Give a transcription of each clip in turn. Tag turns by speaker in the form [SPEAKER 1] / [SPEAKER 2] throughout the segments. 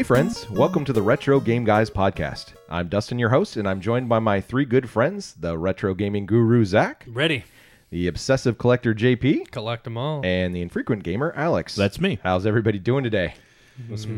[SPEAKER 1] Hey, friends, welcome to the Retro Game Guys podcast. I'm Dustin, your host, and I'm joined by my three good friends the retro gaming guru, Zach,
[SPEAKER 2] Ready.
[SPEAKER 1] the obsessive collector, JP,
[SPEAKER 3] Collect them all.
[SPEAKER 1] and the infrequent gamer, Alex.
[SPEAKER 4] That's me.
[SPEAKER 1] How's everybody doing today?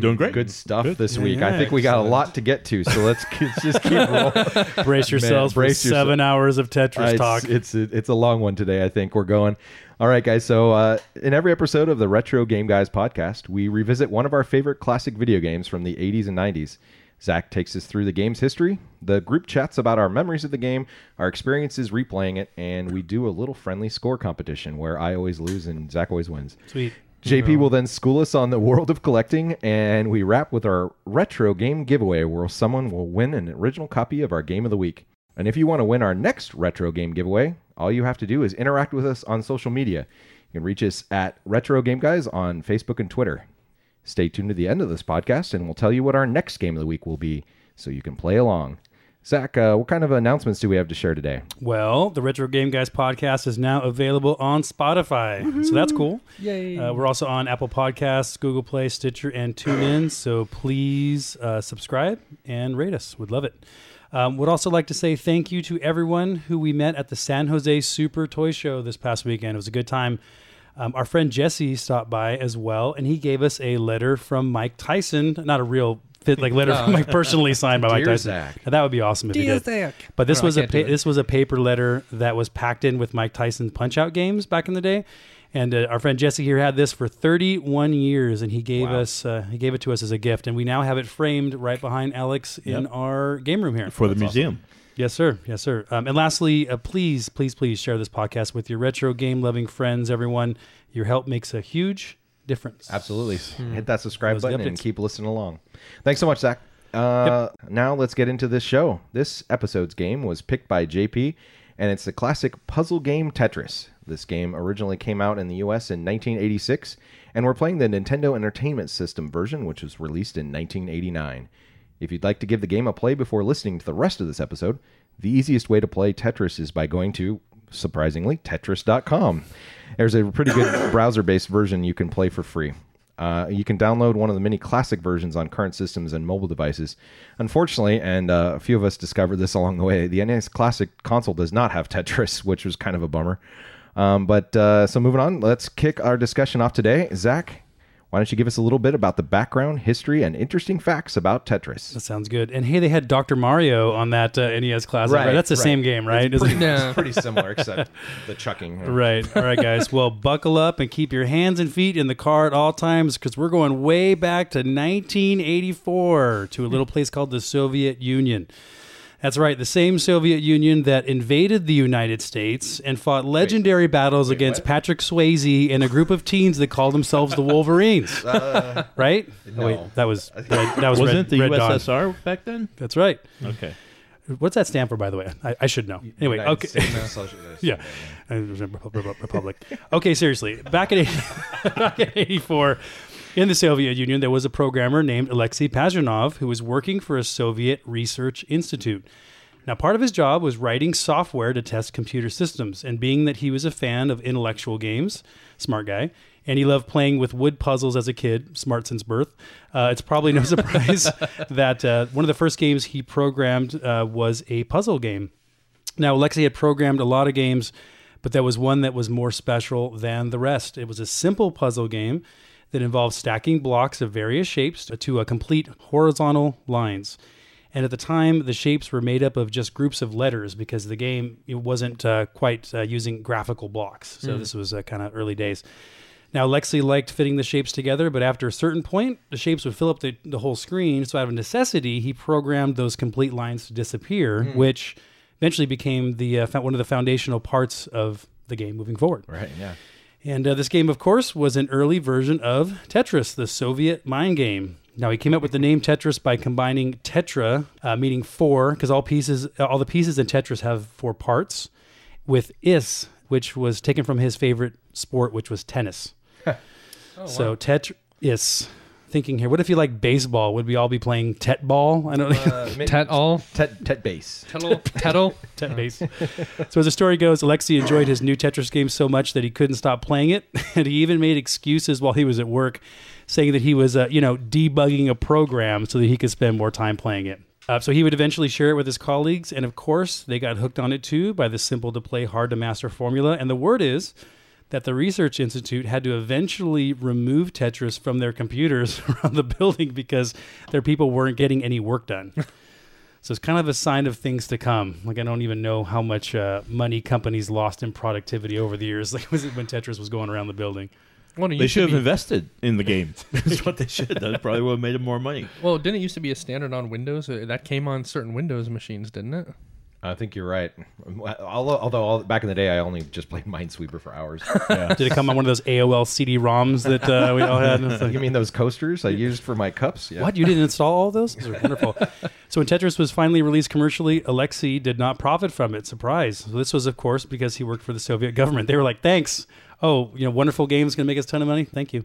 [SPEAKER 4] Doing great.
[SPEAKER 1] Good stuff
[SPEAKER 4] Good.
[SPEAKER 1] this week.
[SPEAKER 2] yeah,
[SPEAKER 1] I think we got a lot to get to, so let's, let's just keep rolling.
[SPEAKER 2] Brace yourselves
[SPEAKER 1] brace
[SPEAKER 2] for
[SPEAKER 1] yourself.
[SPEAKER 2] seven hours of Tetris
[SPEAKER 1] Uh,
[SPEAKER 2] talk.
[SPEAKER 1] It's, it's it's a long one today. I think we're going. All right, guys. So uh, in every episode of the Retro Game Guys podcast, we revisit one of our favorite classic video games from the 80s and 90s. Zach takes us through the game's history. The group chats about our memories of the game, our experiences replaying it, and we do a little friendly score competition where I always lose and Zach always wins.
[SPEAKER 2] Sweet.
[SPEAKER 1] JP will then school us on the world of collecting, and we wrap with our retro game giveaway where someone will win an original copy of our game of the week. And if you want to win our next retro game giveaway, all you have to do is interact with us on social media. You can reach us at Retro Game Guys on Facebook and Twitter. Stay tuned to the end of this podcast, and we'll tell you what our next game of the week will be so you can play along. Zach, uh, what kind of announcements do we have to share today?
[SPEAKER 2] Well, the Retro Game Guys podcast is now available on Spotify. So that's cool.
[SPEAKER 3] Yay.
[SPEAKER 2] Uh, we're also on Apple Podcasts, Google Play, Stitcher, and TuneIn. So please uh, subscribe and rate us. Would love it. Um, would also like to say thank you to everyone who we met at the San Jose Super Toy Show this past weekend. It was a good time. Um, our friend Jesse stopped by as well, and he gave us a letter from Mike Tyson. Not a real fit like letter from Mike personally signed by Mike Tyson.
[SPEAKER 1] Zach.
[SPEAKER 2] Now, that would be awesome if he did.
[SPEAKER 3] Zach.
[SPEAKER 2] But this
[SPEAKER 3] No,
[SPEAKER 2] was a pa- this was a paper letter that was packed in with Mike Tyson's Punch Out games back in the day, and uh, our friend Jesse here had this for 31 years, and he gave
[SPEAKER 1] Wow.
[SPEAKER 2] us uh, he gave it to us as a gift, and we now have it framed right behind Alex in our game room here.
[SPEAKER 4] for the museum.
[SPEAKER 2] Yes, sir. Yes, sir. Um, and lastly, uh, please, please, please share this podcast with your retro game loving friends. Everyone, your help makes a huge difference.
[SPEAKER 1] Absolutely. Hit that subscribe
[SPEAKER 2] Those
[SPEAKER 1] button and keep listening along. Thanks so much, Zach. Uh, Now let's get into this show. This episode's game was picked by JP, and it's the classic puzzle game Tetris. This game originally came out in the US in 1986, and we're playing the Nintendo Entertainment System version, which was released in 1989. If you'd like to give the game a play before listening to the rest of this episode, the easiest way to play Tetris is by going to, surprisingly, Tetris.com. There's a pretty good browser based version you can play for free. Uh, you can download one of the many classic versions on current systems and mobile devices. Unfortunately, and uh, a few of us discovered this along the way, the NES Classic console does not have Tetris, which was kind of a bummer. Um, but uh, so moving on, let's kick our discussion off today. Zach, why don't you give us a little bit about the background, history, and interesting facts about Tetris?
[SPEAKER 2] That sounds good. And hey, they had Dr. Mario on that uh, NES classic. Right,
[SPEAKER 1] Right,
[SPEAKER 2] That's the
[SPEAKER 1] right.
[SPEAKER 2] same game, right?
[SPEAKER 1] It's pretty,
[SPEAKER 2] it?
[SPEAKER 3] Yeah.
[SPEAKER 1] pretty similar, except the chucking.
[SPEAKER 2] Right. All right, guys. Well, buckle up and keep your hands and feet in the car at all times because we're going way back to 1984 to a little place called the Soviet Union. That's right, the same Soviet Union that invaded the United States and fought legendary battles against
[SPEAKER 1] what?
[SPEAKER 2] Patrick Swayze and a group of teens that called themselves the Wolverines. right? Oh, wait, that was red, that was
[SPEAKER 4] Wasn't
[SPEAKER 2] red,
[SPEAKER 4] it the
[SPEAKER 2] Red Dawn.
[SPEAKER 4] USSR back then?
[SPEAKER 2] That's right.
[SPEAKER 4] Okay.
[SPEAKER 2] What's that stand for, by the way? I, I should know. Anyway,
[SPEAKER 1] United
[SPEAKER 2] okay.
[SPEAKER 1] States Socialist.
[SPEAKER 2] Yeah. Uh, Repu- Republic. Okay, seriously. Back in, back in 84, in the Soviet Union, there was a programmer named Alexei Pajitnov who was working for a Soviet research institute. Now, part of his job was writing software to test computer systems. And being that he was a fan of intellectual games, smart guy, and he loved playing with wood puzzles as a kid, smart since birth, uh, it's probably no surprise that uh, one of the first games he programmed uh, was a puzzle game. Now, Alexei had programmed a lot of games, but there was one that was more special than the rest. It was a simple puzzle game that involved stacking blocks of various shapes to a complete horizontal lines. And at the time, the shapes were made up of just groups of letters because the game it wasn't uh, quite uh, using graphical blocks. So this was uh, kind of early days. Now, Lexi liked fitting the shapes together, but after a certain point, the shapes would fill up the, the whole screen. So, out of necessity, he programmed those complete lines to disappear, which eventually became the uh, one of the foundational parts of the game moving forward.
[SPEAKER 1] Right, yeah.
[SPEAKER 2] And uh, this game, of course, was an early version of Tetris, the Soviet mind game. Now he came up with the name Tetris by combining tetra, uh, meaning four, because all pieces, all the pieces in Tetris have four parts, with is, which was taken from his favorite sport, which was tennis. so tetris thinking here. What if you like baseball? Would we all be playing tet ball? I don't know.
[SPEAKER 1] Uh,
[SPEAKER 4] Tet all.
[SPEAKER 1] Tet Tet base.
[SPEAKER 4] Tettle. Tettle.
[SPEAKER 2] Tet base. so as the story goes, Alexei enjoyed his new Tetris game so much that he couldn't stop playing it, and he even made excuses while he was at work, saying that he was, uh, you know, debugging a program so that he could spend more time playing it. Uh, so he would eventually share it with his colleagues, and of course, they got hooked on it too by the simple to play, hard to master formula. And the word is that the Research Institute had to eventually remove Tetris from their computers around the building because their people weren't getting any work done. so it's kind of a sign of things to come. Like I don't even know how much uh, money companies lost in productivity over the years. Like was it when Tetris was going around the building?
[SPEAKER 4] Well,
[SPEAKER 3] They
[SPEAKER 4] used
[SPEAKER 3] should have
[SPEAKER 4] be-
[SPEAKER 3] invested in the game. That's what they should have done. Probably would have made them more money.
[SPEAKER 4] Well, didn't it used to be a standard on Windows? Uh, That came on certain Windows machines, didn't it?
[SPEAKER 1] I think you're right. Although, although all, back in the day, I only just played Minesweeper for hours.
[SPEAKER 2] Did it come on one of those AOL CD-ROMs that uh, we all had? Like-
[SPEAKER 1] you mean those coasters I used for my cups? Yeah.
[SPEAKER 2] What? You didn't install all those? Those are wonderful. so when Tetris was finally released commercially, Alexei did not profit from it. Surprise. So this was, of course, because he worked for the Soviet government. They were like, thanks. Oh, you know, wonderful game is going to make us a ton of money. Thank you.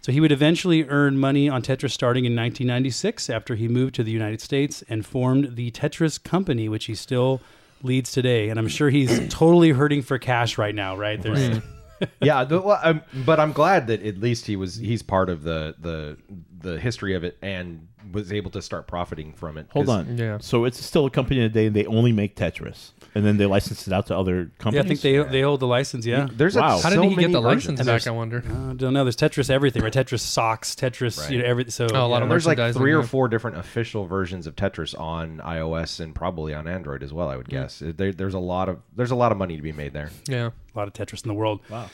[SPEAKER 2] So he would eventually earn money on Tetris starting in 1996 after he moved to the United States and formed the Tetris Company, which he still leads today. And I'm sure he's totally hurting for cash right now, right? There's,
[SPEAKER 1] yeah, the, well, I'm, but I'm glad that at least he was he's part of the the the history of it and was able to start profiting from it.
[SPEAKER 3] Hold on.
[SPEAKER 4] Yeah.
[SPEAKER 3] So it's still a company today, and they only make Tetris, and then they license it out to other companies. yeah.
[SPEAKER 2] I think they, they hold the license, yeah.
[SPEAKER 1] There's
[SPEAKER 3] Wow.
[SPEAKER 1] a,
[SPEAKER 4] How did
[SPEAKER 1] so
[SPEAKER 4] he get the license
[SPEAKER 2] And
[SPEAKER 4] back? I wonder.
[SPEAKER 2] I don't know. There's Tetris everything, right? Tetris socks, Tetris,
[SPEAKER 1] Right.
[SPEAKER 2] you know, everything. So
[SPEAKER 4] Oh, a lot
[SPEAKER 2] yeah.
[SPEAKER 4] of
[SPEAKER 1] There's like three or
[SPEAKER 4] yeah.
[SPEAKER 1] four different official versions of Tetris on iOS and probably on Android as well. I would hmm. guess there, there's a lot of there's a lot of money to be made there.
[SPEAKER 4] Yeah.
[SPEAKER 2] a lot of Tetris in the world.
[SPEAKER 3] Wow.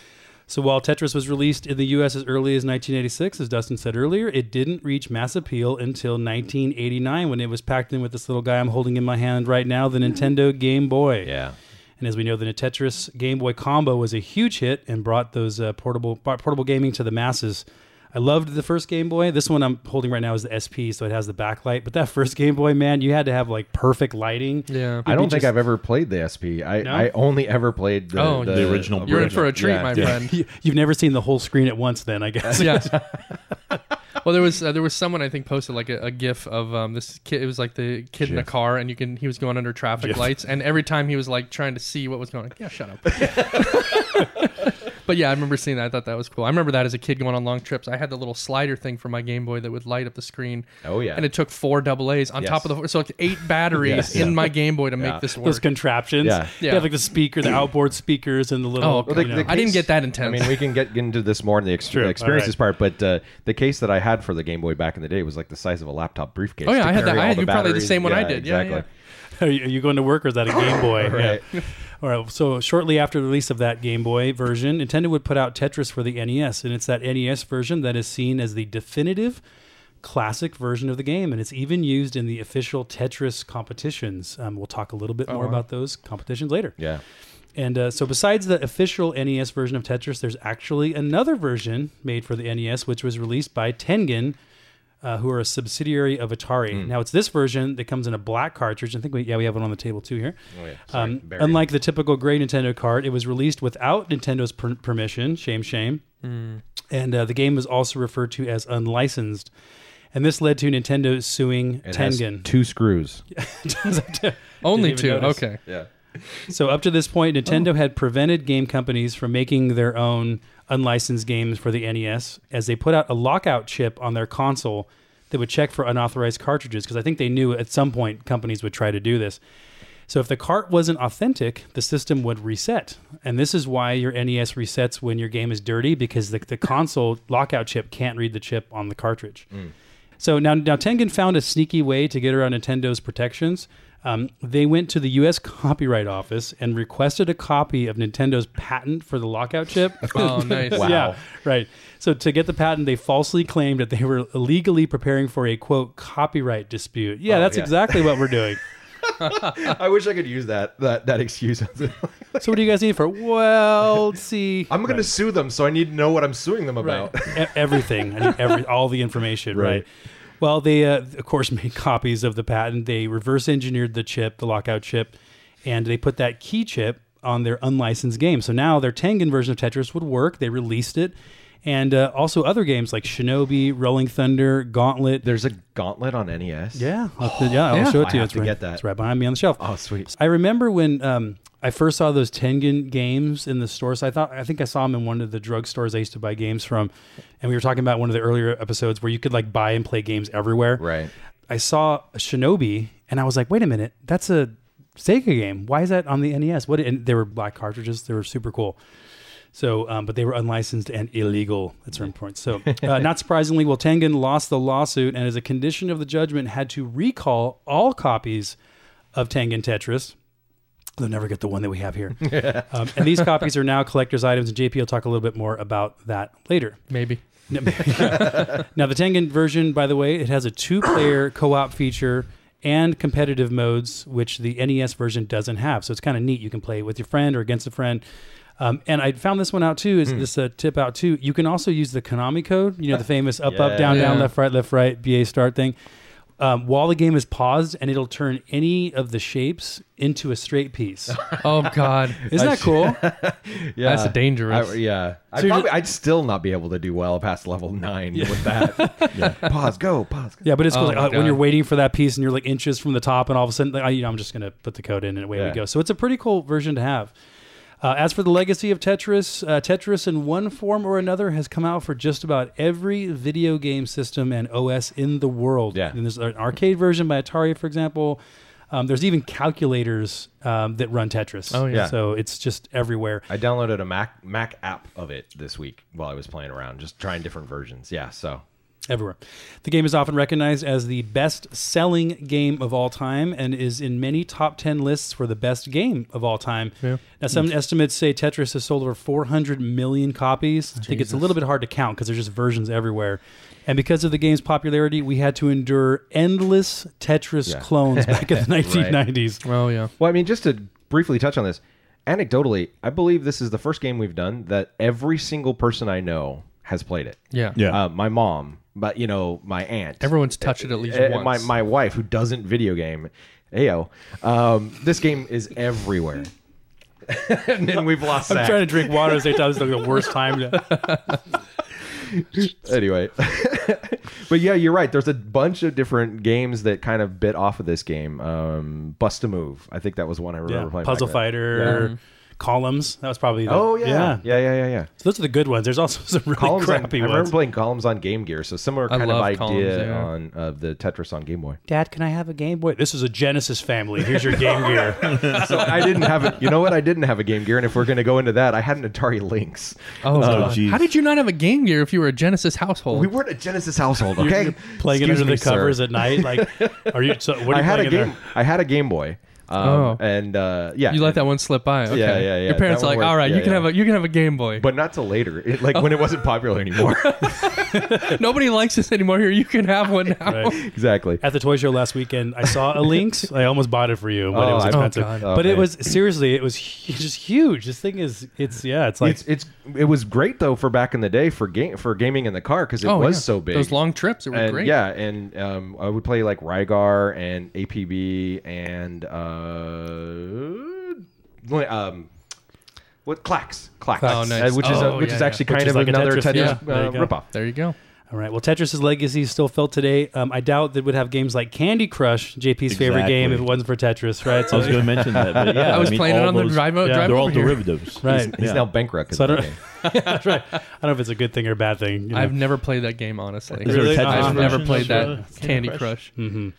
[SPEAKER 2] So while Tetris was released in the U.S. as early as 1986, as Dustin said earlier, it didn't reach mass appeal until 1989 when it was packed in with this little guy I'm holding in my hand right now, the Nintendo Game Boy.
[SPEAKER 1] Yeah,
[SPEAKER 2] And as we know, the Tetris Game Boy combo was a huge hit and brought those uh, portable portable gaming to the masses. I loved the first Game Boy. This one I'm holding right now is the SP, so it has the backlight. But that first Game Boy, man, you had to have like perfect lighting.
[SPEAKER 4] Yeah.
[SPEAKER 1] I don't think
[SPEAKER 2] just-
[SPEAKER 1] I've ever played the SP. I,
[SPEAKER 2] No?
[SPEAKER 1] I only ever played the,
[SPEAKER 4] Oh,
[SPEAKER 1] the,
[SPEAKER 3] The original
[SPEAKER 4] You're in for a treat,
[SPEAKER 1] Yeah.
[SPEAKER 4] my
[SPEAKER 1] Yeah.
[SPEAKER 4] friend.
[SPEAKER 2] You- You've never seen the whole screen at once, then I guess.
[SPEAKER 4] yeah. well, there was uh, there was someone I think posted like a, a GIF of um, this kid. It was like the kid in a car, and you can he was going under traffic
[SPEAKER 2] GIF.
[SPEAKER 4] lights, and every time he was like trying to see what was going. on. Yeah, shut up. But yeah, I remember seeing that. I thought that was cool. I remember that as a kid going on long trips. I had the little slider thing for my Game Boy that would light up the screen.
[SPEAKER 1] Oh yeah,
[SPEAKER 4] And it took four double A's on top of the so like eight batteries
[SPEAKER 1] Yes.
[SPEAKER 4] in
[SPEAKER 1] Yeah.
[SPEAKER 4] my Game Boy to
[SPEAKER 1] Yeah.
[SPEAKER 4] make this work.
[SPEAKER 2] Those contraptions.
[SPEAKER 1] Yeah.
[SPEAKER 2] They
[SPEAKER 4] Yeah.
[SPEAKER 2] have like the speaker, the outboard speakers, and the little.
[SPEAKER 4] Oh,
[SPEAKER 1] Well, the-
[SPEAKER 2] you know.
[SPEAKER 1] the
[SPEAKER 4] I didn't get that intense.
[SPEAKER 1] I
[SPEAKER 4] intense.
[SPEAKER 1] mean, we can get into this more in the ex-
[SPEAKER 2] True.
[SPEAKER 1] experiences
[SPEAKER 2] All right.
[SPEAKER 1] part, but uh, the case that I had for the Game Boy back in the day was like the size of a laptop briefcase.
[SPEAKER 4] Oh, yeah, I had that. I had- you probably the same one I did. Yeah,
[SPEAKER 1] Exactly.
[SPEAKER 2] Are you, are you going to work or is that a Game Boy?
[SPEAKER 1] Right.
[SPEAKER 2] All right. So shortly after the release of that Game Boy version, Nintendo would put out Tetris for the NES, and it's that NES version that is seen as the definitive classic version of the game, and it's even used in the official Tetris competitions. Um, we'll talk a little bit more
[SPEAKER 4] wow.
[SPEAKER 2] about those competitions later.
[SPEAKER 1] Yeah.
[SPEAKER 2] And uh, so, besides the official NES version of Tetris, there's actually another version made for the NES, which was released by Tengen, uh, who are a subsidiary of Atari. Now, it's this version that comes in a black cartridge. I think we, yeah, we have one on the table too here.
[SPEAKER 1] Oh, yeah. Sorry,
[SPEAKER 2] Um, unlike the typical gray Nintendo cart, it was released without Nintendo's per- permission. Shame, shame. And uh, the game was also referred to as unlicensed. And this led to Nintendo suing
[SPEAKER 1] It has
[SPEAKER 2] Tengen.
[SPEAKER 1] two screws.
[SPEAKER 4] Only two.
[SPEAKER 2] notice.
[SPEAKER 4] Okay.
[SPEAKER 1] Yeah.
[SPEAKER 2] So up to this point,
[SPEAKER 1] Oh.
[SPEAKER 2] Nintendo had prevented game companies from making their own unlicensed games for the NES, as they put out a lockout chip on their console that would check for unauthorized cartridges. Because I think they knew at some point companies would try to do this. So if the cart wasn't authentic, the system would reset, and this is why your NES resets when your game is dirty because the, the console lockout chip can't read the chip on the cartridge. Mm. So now, now Tengen found a sneaky way to get around Nintendo's protections. Um, they went to the U.S. Copyright Office and requested a copy of Nintendo's patent for the lockout chip.
[SPEAKER 4] Oh, nice.
[SPEAKER 1] Wow.
[SPEAKER 2] Yeah, right. So to get the patent, they falsely claimed that they were illegally preparing for a quote copyright dispute. Yeah,
[SPEAKER 1] Oh,
[SPEAKER 2] that's
[SPEAKER 1] yeah.
[SPEAKER 2] exactly what we're doing.
[SPEAKER 1] I wish I could use that that that excuse.
[SPEAKER 2] So what do you guys need for? Well, let's see.
[SPEAKER 1] I'm going to sue them, so I need to know what I'm suing them about.
[SPEAKER 2] E- everything, I need every, all the information, right?
[SPEAKER 1] Right.
[SPEAKER 2] Well, they uh, of course made copies of the patent. They reverse engineered the chip, the lockout chip, and they put that key chip on their unlicensed game. So now their Tengen version of Tetris would work. They released it, and uh, also other games like Shinobi, Rolling Thunder, Gauntlet.
[SPEAKER 1] There's a gauntlet on NES.
[SPEAKER 2] Yeah, I'll have to- yeah, I'll
[SPEAKER 4] Yeah.
[SPEAKER 2] show it to you.
[SPEAKER 1] have
[SPEAKER 2] It's
[SPEAKER 1] to
[SPEAKER 2] right,
[SPEAKER 1] get that.
[SPEAKER 2] It's right behind me on the shelf.
[SPEAKER 1] Oh, sweet.
[SPEAKER 2] I remember when um, I first saw those Tengen games in the stores. I thought I think I saw them in one of the drugstores I used to buy games from, and we were talking about one of the earlier episodes where you could like buy and play games everywhere.
[SPEAKER 1] Right.
[SPEAKER 2] I saw a Shinobi, and I was like, wait a minute, that's a Sega game. Why is that on the NES? What? And they were black cartridges. They were super cool. So, um, but they were unlicensed and illegal at certain points. So, uh, not surprisingly, well, Tengen lost the lawsuit, and as a condition of the judgment, had to recall all copies of Tengen Tetris. They'll never get the one that we have here. um, and these copies are now collector's items, and JP will talk a little bit more about that later.
[SPEAKER 4] Maybe.
[SPEAKER 2] now, the Tengen version, by the way, it has a two-player co-op feature and competitive modes, which the NES version doesn't have. So it's kind of neat. You can play with your friend or against a friend. Um, and I found this one out too. Is this a tip out too? You can also use the Konami code. You know the famous up, up, down, down, left, right, left, right, BA start thing. Um, while the game is paused, and it'll turn any of the shapes into a straight piece.
[SPEAKER 4] Oh God,
[SPEAKER 2] Isn't that cool?
[SPEAKER 1] Yeah.
[SPEAKER 4] That's dangerous.
[SPEAKER 1] I, yeah. I'd,
[SPEAKER 2] So you're
[SPEAKER 1] I'd still not be able to do well past level nine with that. Pause, go, pause. Go.
[SPEAKER 2] Yeah, but it's cool.
[SPEAKER 4] Oh
[SPEAKER 2] like, uh, when you're waiting for that piece and you're like inches from the top, and all of a sudden, like, I, you know, I'm just gonna put the code in and away
[SPEAKER 1] Yeah.
[SPEAKER 2] we go. So it's a pretty cool version to have. Uh, as for the legacy of Tetris, uh, Tetris in one form or another has come out for just about every video game system and OS in the world.
[SPEAKER 1] Yeah.
[SPEAKER 2] and there's an arcade version by Atari, for example. Um, there's even calculators um, that run Tetris.
[SPEAKER 4] Oh, yeah.
[SPEAKER 1] Yeah.
[SPEAKER 2] So it's just everywhere.
[SPEAKER 1] I downloaded a Mac Mac app of it this week while I was playing around, just trying different versions. Yeah, so
[SPEAKER 2] everywhere. The game is often recognized as the best selling game of all time and is in many top 10 lists for the best game of all time.
[SPEAKER 4] Yeah.
[SPEAKER 2] Now, some mm. estimates say Tetris has sold over 400 million copies. I think it's a little bit hard to count because there's just versions everywhere. And because of the game's popularity, we had to endure endless Tetris
[SPEAKER 1] Yeah.
[SPEAKER 2] clones back in the 1990s.
[SPEAKER 4] Well, yeah.
[SPEAKER 1] Well, I mean, just to briefly touch on this, anecdotally, I believe this is the first game we've done that every single person I know has played it.
[SPEAKER 4] Yeah.
[SPEAKER 3] Yeah.
[SPEAKER 1] Uh, my mom, but you know, my aunt.
[SPEAKER 4] Everyone's touched it at least
[SPEAKER 1] Uh, my
[SPEAKER 4] once.
[SPEAKER 1] my wife who doesn't video game. Ayo, um, this game is everywhere. and then we've lost.
[SPEAKER 2] I'm
[SPEAKER 1] Zach.
[SPEAKER 2] trying to drink water at the same time. This is like the worst time to.
[SPEAKER 1] anyway but yeah you're right there's a bunch of different games that kind of bit off of this game um bust a move i think that was one i remember
[SPEAKER 2] Yeah.
[SPEAKER 1] playing
[SPEAKER 2] Puzzle
[SPEAKER 1] back then.
[SPEAKER 2] Fighter. Columns. That was probably the.
[SPEAKER 1] oh yeah. yeah yeah yeah yeah
[SPEAKER 2] So those are the good ones. There's also some really
[SPEAKER 1] columns on, i
[SPEAKER 2] crappy
[SPEAKER 1] remember
[SPEAKER 2] ones.
[SPEAKER 1] playing columns on game gear so similar
[SPEAKER 4] I
[SPEAKER 1] kind of
[SPEAKER 4] love
[SPEAKER 1] idea
[SPEAKER 4] Columns, yeah.
[SPEAKER 1] on of the tetris on game boy
[SPEAKER 2] Dad, can I have a Game Boy? This is a Genesis family. Here's your Game Gear.
[SPEAKER 1] so i didn't have it you know what i didn't have a game gear and if we're going to go into that i had an atari lynx
[SPEAKER 4] Oh, oh God.
[SPEAKER 3] geez.
[SPEAKER 4] How did you not have a Game Gear if you were a Genesis household?
[SPEAKER 1] we weren't a genesis household okay
[SPEAKER 2] You're playing
[SPEAKER 1] Excuse
[SPEAKER 2] it under
[SPEAKER 1] me,
[SPEAKER 2] the covers
[SPEAKER 1] sir.
[SPEAKER 2] at night. Like, are you? So, what are
[SPEAKER 1] i
[SPEAKER 2] you
[SPEAKER 1] had a
[SPEAKER 2] playing in
[SPEAKER 1] game
[SPEAKER 2] there?
[SPEAKER 1] i had a game boy um,
[SPEAKER 4] Oh.
[SPEAKER 1] and uh yeah
[SPEAKER 4] you let that one slip by. Okay.
[SPEAKER 1] Yeah, yeah, yeah.
[SPEAKER 4] Your parents are like, all
[SPEAKER 1] worked.
[SPEAKER 4] right,
[SPEAKER 1] Yeah,
[SPEAKER 4] you can
[SPEAKER 1] yeah.
[SPEAKER 4] have a you can have a Game Boy.
[SPEAKER 1] but not till later. It, like when it wasn't popular anymore.
[SPEAKER 4] Nobody likes this anymore. Here, you can have one now.
[SPEAKER 2] Right.
[SPEAKER 1] exactly.
[SPEAKER 2] At the toy show last weekend, I saw a Lynx. I almost bought it for you, but it
[SPEAKER 1] Oh,
[SPEAKER 2] was
[SPEAKER 1] I-
[SPEAKER 2] expensive.
[SPEAKER 4] God.
[SPEAKER 2] But it was seriously, it was just huge. This thing is, it's yeah, it's like
[SPEAKER 1] it's it's it was great though for back in the day for game for gaming in the car because it
[SPEAKER 4] Oh,
[SPEAKER 1] was
[SPEAKER 4] yeah.
[SPEAKER 1] so big.
[SPEAKER 4] Those long trips, it were
[SPEAKER 1] and
[SPEAKER 4] great.
[SPEAKER 1] yeah, and um, I would play like Rygar and APB and uh, um, what Klax Klax,
[SPEAKER 4] Oh, nice.
[SPEAKER 1] uh, which is a,
[SPEAKER 4] Oh,
[SPEAKER 1] which
[SPEAKER 4] yeah,
[SPEAKER 1] is
[SPEAKER 4] yeah.
[SPEAKER 1] actually
[SPEAKER 2] Which
[SPEAKER 1] kind
[SPEAKER 2] is
[SPEAKER 1] of
[SPEAKER 2] like a
[SPEAKER 1] another
[SPEAKER 2] Tetris,
[SPEAKER 1] Tetris,
[SPEAKER 2] yeah. There you
[SPEAKER 1] uh,
[SPEAKER 2] go.
[SPEAKER 1] ripoff.
[SPEAKER 4] There you go.
[SPEAKER 2] all right. Well, Tetris's legacy is still felt today. Um, I doubt that would have games like Candy Crush, JP's favorite game, if it wasn't for Tetris, right?
[SPEAKER 3] I was going to mention that. But yeah,
[SPEAKER 4] I was
[SPEAKER 3] mean,
[SPEAKER 4] playing it
[SPEAKER 3] all
[SPEAKER 4] on the
[SPEAKER 3] those-
[SPEAKER 4] drive,
[SPEAKER 2] yeah.
[SPEAKER 4] drive
[SPEAKER 3] They're all
[SPEAKER 4] over here.
[SPEAKER 3] derivatives.
[SPEAKER 2] Right.
[SPEAKER 1] He's
[SPEAKER 3] Yeah.
[SPEAKER 1] now bankrupt.
[SPEAKER 2] So I don't, that's right. I don't know if it's a good thing or a bad thing. you know.
[SPEAKER 4] I've never played that game, honestly.
[SPEAKER 3] Is there a Tetris
[SPEAKER 2] I've
[SPEAKER 4] I've
[SPEAKER 3] version
[SPEAKER 4] never played
[SPEAKER 3] uh,
[SPEAKER 4] that Candy Crush.
[SPEAKER 2] hmm